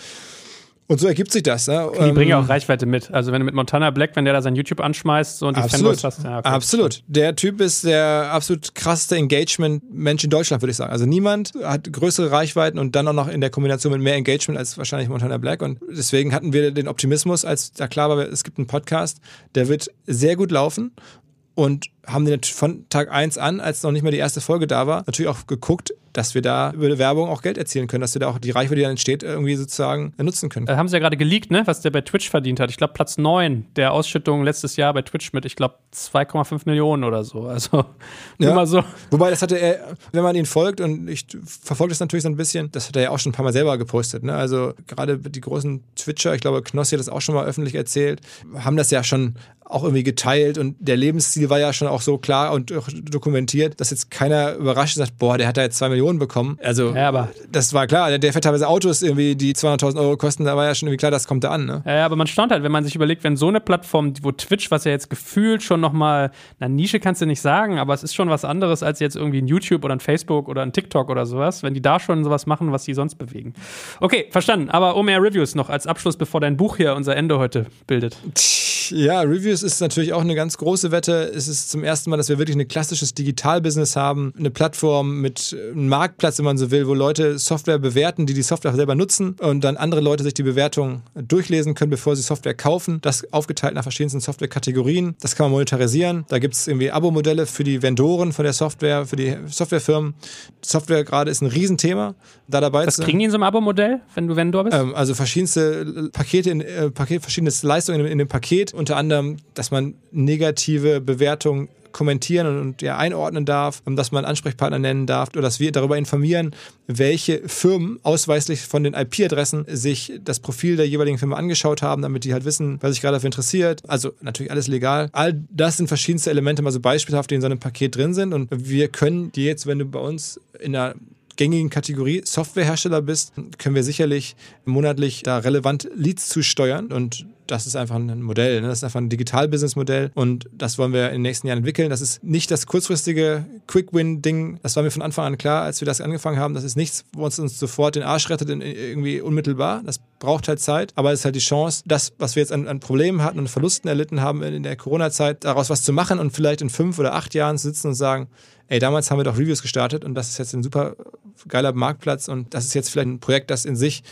Und so ergibt sich das. Ne? Die bringen ja auch Reichweite mit. Also wenn du mit Montana Black, wenn der da sein YouTube anschmeißt so und die absolut. Fanboys hast, ja, okay. Absolut. Der Typ ist der absolut krasseste Engagement-Mensch in Deutschland, würde ich sagen. Also niemand hat größere Reichweiten und dann auch noch in der Kombination mit mehr Engagement als wahrscheinlich Montana Black. Und deswegen hatten wir den Optimismus, als da klar war, es gibt einen Podcast, der wird sehr gut laufen und haben den von Tag 1 an, als noch nicht mal die erste Folge da war, natürlich auch geguckt, dass wir da über Werbung auch Geld erzielen können, dass wir da auch die Reichweite, die dann entsteht, irgendwie sozusagen nutzen können. Da haben sie ja gerade geleakt, ne, was der bei Twitch verdient hat. Ich glaube, Platz 9 der Ausschüttung letztes Jahr bei Twitch mit, ich glaube, 2,5 Millionen oder so. Also Ja. mal so. Wobei, das hatte er, wenn man ihn folgt, und ich verfolge das natürlich so ein bisschen, das hat er ja auch schon ein paar Mal selber gepostet. Ne? Also gerade die großen Twitcher, ich glaube, Knossi hat das auch schon mal öffentlich erzählt, haben das ja schon auch irgendwie geteilt und der Lebensstil war ja schon auch so klar und dokumentiert, dass jetzt keiner überrascht sagt, boah, der hat da jetzt zwei Millionen bekommen. Also Ja, aber- das war klar. Der fährt teilweise Autos irgendwie, die 200.000 Euro kosten, da war ja schon irgendwie klar, das kommt da an. Ne? Ja, aber man staunt halt, wenn man sich überlegt, wenn so eine Plattform, wo Twitch, was ja jetzt gefühlt schon nochmal, na, Nische kannst du nicht sagen, aber es ist schon was anderes als jetzt irgendwie ein YouTube oder ein Facebook oder ein TikTok oder sowas, wenn die da schon sowas machen, was die sonst bewegen. Okay, verstanden. Aber OMR Reviews noch als Abschluss, bevor dein Buch hier unser Ende heute bildet. Ja, Reviews ist natürlich auch eine ganz große Wette. Es ist zum ersten Mal, dass wir wirklich ein klassisches Digitalbusiness haben. Eine Plattform mit einem Marktplatz, wenn man so will, wo Leute Software bewerten, die die Software selber nutzen und dann andere Leute sich die Bewertung durchlesen können, bevor sie Software kaufen. Das aufgeteilt nach verschiedensten Softwarekategorien. Das kann man monetarisieren. Da gibt es irgendwie Abo-Modelle für die Vendoren von der Software, für die Softwarefirmen. Software gerade ist ein Riesenthema. Da dabei Was zu kriegen die in so einem Abo-Modell, wenn du Vendor bist? Ähm, also verschiedenste Pakete, in, äh, Paket, verschiedene Leistungen in, in dem Paket. Unter anderem, dass man negative Bewertungen kommentieren und, ja, einordnen darf, ähm, dass man Ansprechpartner nennen darf oder dass wir darüber informieren, welche Firmen ausweislich von den IP-Adressen sich das Profil der jeweiligen Firma angeschaut haben, damit die halt wissen, was sich gerade dafür interessiert. Also natürlich alles legal. All das sind verschiedenste Elemente, mal so beispielhaft, die in so einem Paket drin sind und wir können dir jetzt, wenn du bei uns in der gängigen Kategorie Softwarehersteller bist, können wir sicherlich monatlich da relevant Leads zusteuern und das ist einfach ein Modell, ne? das ist einfach ein Digital-Business-Modell und das wollen wir in den nächsten Jahren entwickeln. Das ist nicht das kurzfristige Quick-Win-Ding, das war mir von Anfang an klar, als wir das angefangen haben. Das ist nichts, wo uns, uns sofort den Arsch rettet, irgendwie unmittelbar. Das braucht halt Zeit, aber es ist halt die Chance, das, was wir jetzt an, an Problemen hatten und Verlusten erlitten haben in der Corona-Zeit, daraus was zu machen und vielleicht in fünf oder acht Jahren zu sitzen und sagen, ey, damals haben wir doch Reviews gestartet und das ist jetzt ein super geiler Marktplatz und das ist jetzt vielleicht ein Projekt, das in sich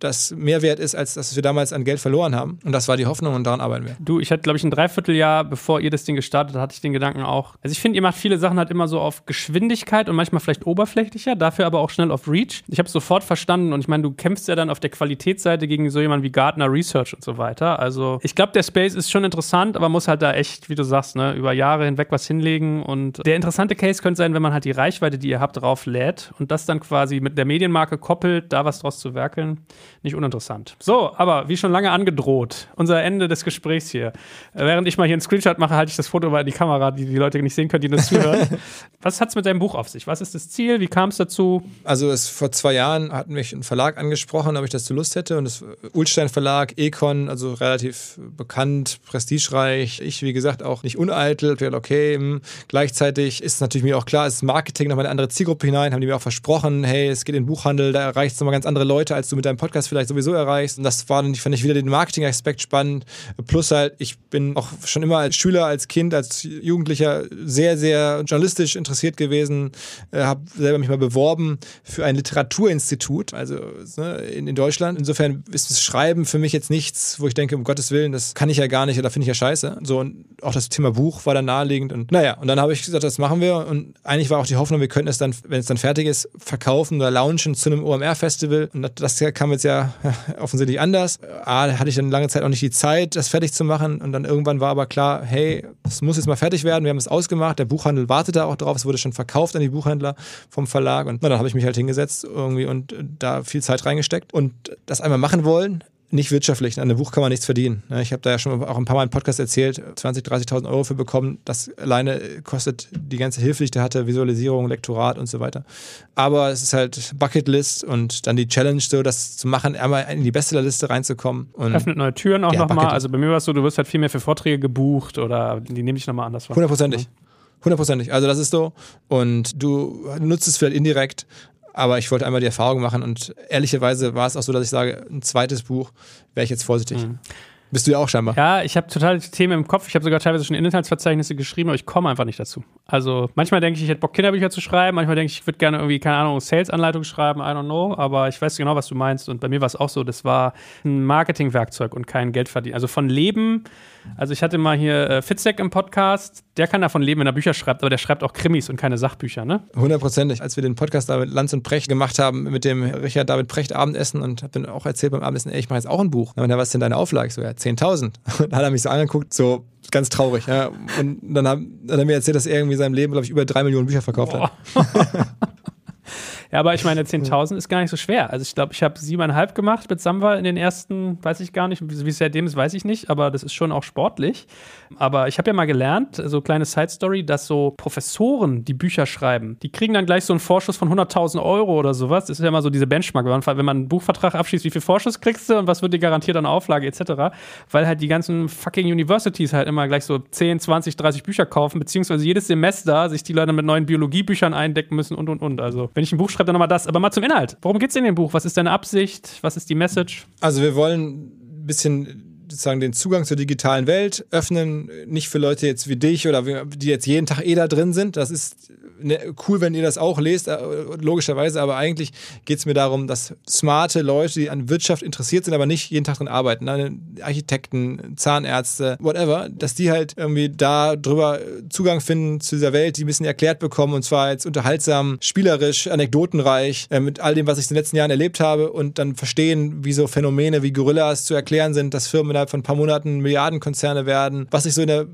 das mehr wert ist, als das wir damals an Geld verloren haben. Und das war die Hoffnung und daran arbeiten wir. Du, ich hatte, glaube ich, ein Dreivierteljahr, bevor ihr das Ding gestartet hatte ich den Gedanken auch. Also ich finde, ihr macht viele Sachen halt immer so auf Geschwindigkeit und manchmal vielleicht oberflächlicher, dafür aber auch schnell auf Reach. Ich habe sofort verstanden und ich meine, du kämpfst ja dann auf der Qualitätsseite gegen so jemanden wie Gartner Research und so weiter. Also ich glaube, der Space ist schon interessant, aber muss halt da echt, wie du sagst, ne, über Jahre hinweg was hinlegen. Und der interessante Case könnte sein, wenn man halt die Reichweite, die ihr habt, drauf lädt und das dann quasi mit der Medienmarke koppelt, da was draus zu werkeln. Nicht uninteressant. So, aber wie schon lange angedroht, unser Ende des Gesprächs hier. Äh, Während ich mal hier einen Screenshot mache, halte ich das Foto mal in die Kamera, die die Leute nicht sehen können, die nur zuhören. [laughs] Was hat's mit deinem Buch auf sich? Was ist das Ziel? Wie kam es dazu? Also es, vor zwei Jahren hat mich ein Verlag angesprochen, ob ich das zu Lust hätte. Und das Ulstein Verlag, Econ, also relativ bekannt, prestigereich. Ich, wie gesagt, auch nicht uneitel. Okay, hm. gleichzeitig ist natürlich mir auch klar, es ist Marketing nochmal eine andere Zielgruppe hinein. Haben die mir auch versprochen, hey, es geht in den Buchhandel, da erreicht es nochmal ganz andere Leute, als du mit deinem Podcast vielleicht sowieso erreichst. Und das war, dann, fand ich wieder den Marketing-Aspekt spannend. Plus halt, ich bin auch schon immer als Schüler, als Kind, als Jugendlicher sehr, sehr journalistisch interessiert gewesen. Äh, habe selber mich mal beworben für ein Literaturinstitut, also ne, in, in Deutschland. Insofern ist das Schreiben für mich jetzt nichts, wo ich denke, um Gottes Willen, das kann ich ja gar nicht oder finde ich ja scheiße. So, und auch das Thema Buch war dann naheliegend. Und naja, und dann habe ich gesagt, das machen wir. Und eigentlich war auch die Hoffnung, wir könnten es dann, wenn es dann fertig ist, verkaufen oder launchen zu einem OMR-Festival. Und das kam jetzt ja ja [laughs] offensichtlich anders. A, hatte ich dann lange Zeit auch nicht die Zeit, das fertig zu machen. Und dann irgendwann war aber klar, hey, es muss jetzt mal fertig werden. Wir haben es ausgemacht. Der Buchhandel wartete auch drauf. Es wurde schon verkauft an die Buchhändler vom Verlag. Und na, dann habe ich mich halt hingesetzt irgendwie und da viel Zeit reingesteckt und das einmal machen wollen nicht wirtschaftlich. An einem Buch kann man nichts verdienen. Ich habe da ja schon auch ein paar Mal im Podcast erzählt, 20.000, 30.000 Euro für bekommen. Das alleine kostet die ganze Hilfe, die ich da hatte, Visualisierung, Lektorat und so weiter. Aber es ist halt Bucketlist und dann die Challenge, so das zu machen, einmal in die Bestsellerliste reinzukommen. Und Öffnet neue Türen auch Ja, nochmal. Also bei mir war es so, du wirst halt viel mehr für Vorträge gebucht oder die nehme ich nochmal anders wahr. Hundertprozentig. Hundertprozentig. Also das ist so. Und du nutzt es vielleicht indirekt, aber ich wollte einmal die Erfahrung machen und ehrlicherweise war es auch so, dass ich sage, ein zweites Buch wäre ich jetzt vorsichtig. Bist du ja auch scheinbar. Ja, ich habe total die Themen im Kopf. Ich habe sogar teilweise schon Inhaltsverzeichnisse geschrieben, aber ich komme einfach nicht dazu. Also manchmal denke ich, ich hätte Bock, Kinderbücher zu schreiben. Manchmal denke ich, ich würde gerne irgendwie, keine Ahnung, Sales-Anleitung schreiben. I don't know. Aber ich weiß genau, was du meinst. Und bei mir war es auch so, das war ein Marketingwerkzeug und kein Geldverdienen. Also von Leben. Also ich hatte mal hier äh, Fitzek im Podcast. Der kann davon leben, wenn er Bücher schreibt. Aber der schreibt auch Krimis und keine Sachbücher, ne? Hundertprozentig. Als wir den Podcast da mit Lanz und Precht gemacht haben, mit dem Richard David Precht Abendessen und habe dann auch erzählt beim Abendessen, ey, ich mache jetzt auch ein Buch. Und er, was denn deine Auflage? Ich so, ja, 10.000. [laughs] Und dann hat er mich so angeguckt, so ganz traurig. Ja. Und dann hat, hat er mir erzählt, dass er irgendwie in seinem Leben, glaube ich, über drei Millionen Bücher verkauft hat. [laughs] [laughs] Ja, aber ich meine, [laughs] 10.000 ist gar nicht so schwer. Also ich glaube, ich habe siebeneinhalb gemacht mit Samwa in den ersten, weiß ich gar nicht, wie es seitdem ist, weiß ich nicht, aber das ist schon auch sportlich. Aber ich habe ja mal gelernt, so kleine Side-Story, dass so Professoren, die Bücher schreiben, die kriegen dann gleich so einen Vorschuss von 100.000 Euro oder sowas. Das ist ja immer so diese Benchmark, wenn man, wenn man einen Buchvertrag abschließt, wie viel Vorschuss kriegst du und was wird dir garantiert an Auflage etc. Weil halt die ganzen fucking Universities halt immer gleich so 10, 20, 30 Bücher kaufen, beziehungsweise jedes Semester sich die Leute mit neuen Biologiebüchern eindecken müssen und und und. Also wenn ich ein Buch schreibe, dann nochmal das. Aber mal zum Inhalt. Worum geht's in dem Buch? Was ist deine Absicht? Was ist die Message? Also wir wollen ein bisschen sozusagen den Zugang zur digitalen Welt öffnen, nicht für Leute jetzt wie dich oder wie- die jetzt jeden Tag eh da drin sind. Das ist ne, cool, wenn ihr das auch lest, äh, logischerweise, aber eigentlich geht es mir darum, dass smarte Leute, die an Wirtschaft interessiert sind, aber nicht jeden Tag drin arbeiten, ne, Architekten, Zahnärzte, whatever, dass die halt irgendwie da drüber Zugang finden zu dieser Welt, die ein bisschen erklärt bekommen und zwar jetzt unterhaltsam, spielerisch, anekdotenreich, äh, mit all dem, was ich in den letzten Jahren erlebt habe und dann verstehen, wie so Phänomene wie Gorillas zu erklären sind, dass Firmen innerhalb von ein paar Monaten Milliardenkonzerne werden, was sich so in der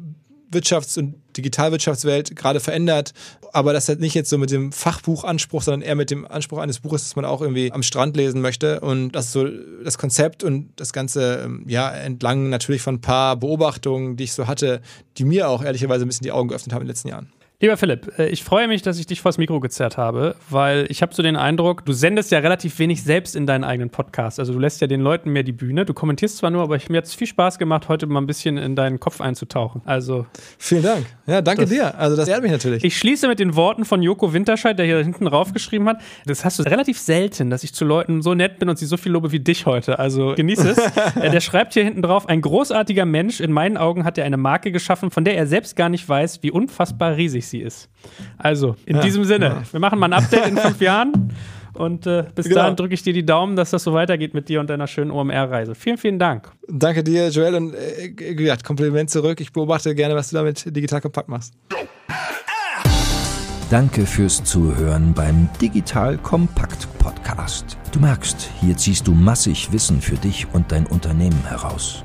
Wirtschafts- und Digitalwirtschaftswelt gerade verändert, aber das halt nicht jetzt so mit dem Fachbuchanspruch, sondern eher mit dem Anspruch eines Buches, das man auch irgendwie am Strand lesen möchte und das ist so das Konzept und das Ganze, ähm, ja, entlang natürlich von ein paar Beobachtungen, die ich so hatte, die mir auch ehrlicherweise ein bisschen die Augen geöffnet haben in den letzten Jahren. Lieber Philipp, äh, ich freue mich, dass ich dich vors Mikro gezerrt habe, weil ich habe so den Eindruck, du sendest ja relativ wenig selbst in deinen eigenen Podcast. Also du lässt ja den Leuten mehr die Bühne. Du kommentierst zwar nur, aber ich, mir hat es viel Spaß gemacht, heute mal ein bisschen in deinen Kopf einzutauchen. Also Vielen Dank. Ja, danke Das- dir. Also das ehrt mich natürlich. ich schließe mit den Worten von Joko Winterscheid, der hier hinten raufgeschrieben hat. Das hast du relativ selten, dass ich zu Leuten so nett bin und sie so viel lobe wie dich heute. Also genieße es. [laughs] Äh, der schreibt hier hinten drauf, ein großartiger Mensch. In meinen Augen hat er eine Marke geschaffen, von der er selbst gar nicht weiß, wie unfassbar riesig sie ist. Also, in diesem Sinne, wir machen mal ein Update in fünf Jahren. [laughs] Und äh, bis Genau. dahin drücke ich dir die Daumen, dass das so weitergeht mit dir und deiner schönen OMR-Reise. Vielen, vielen Dank. Danke dir, Joel, und äh, wie gesagt, Kompliment zurück. Ich beobachte gerne, was du damit digital kompakt machst. Danke fürs Zuhören beim Digital Kompakt Podcast. Du merkst, hier ziehst du massig Wissen für dich und dein Unternehmen heraus.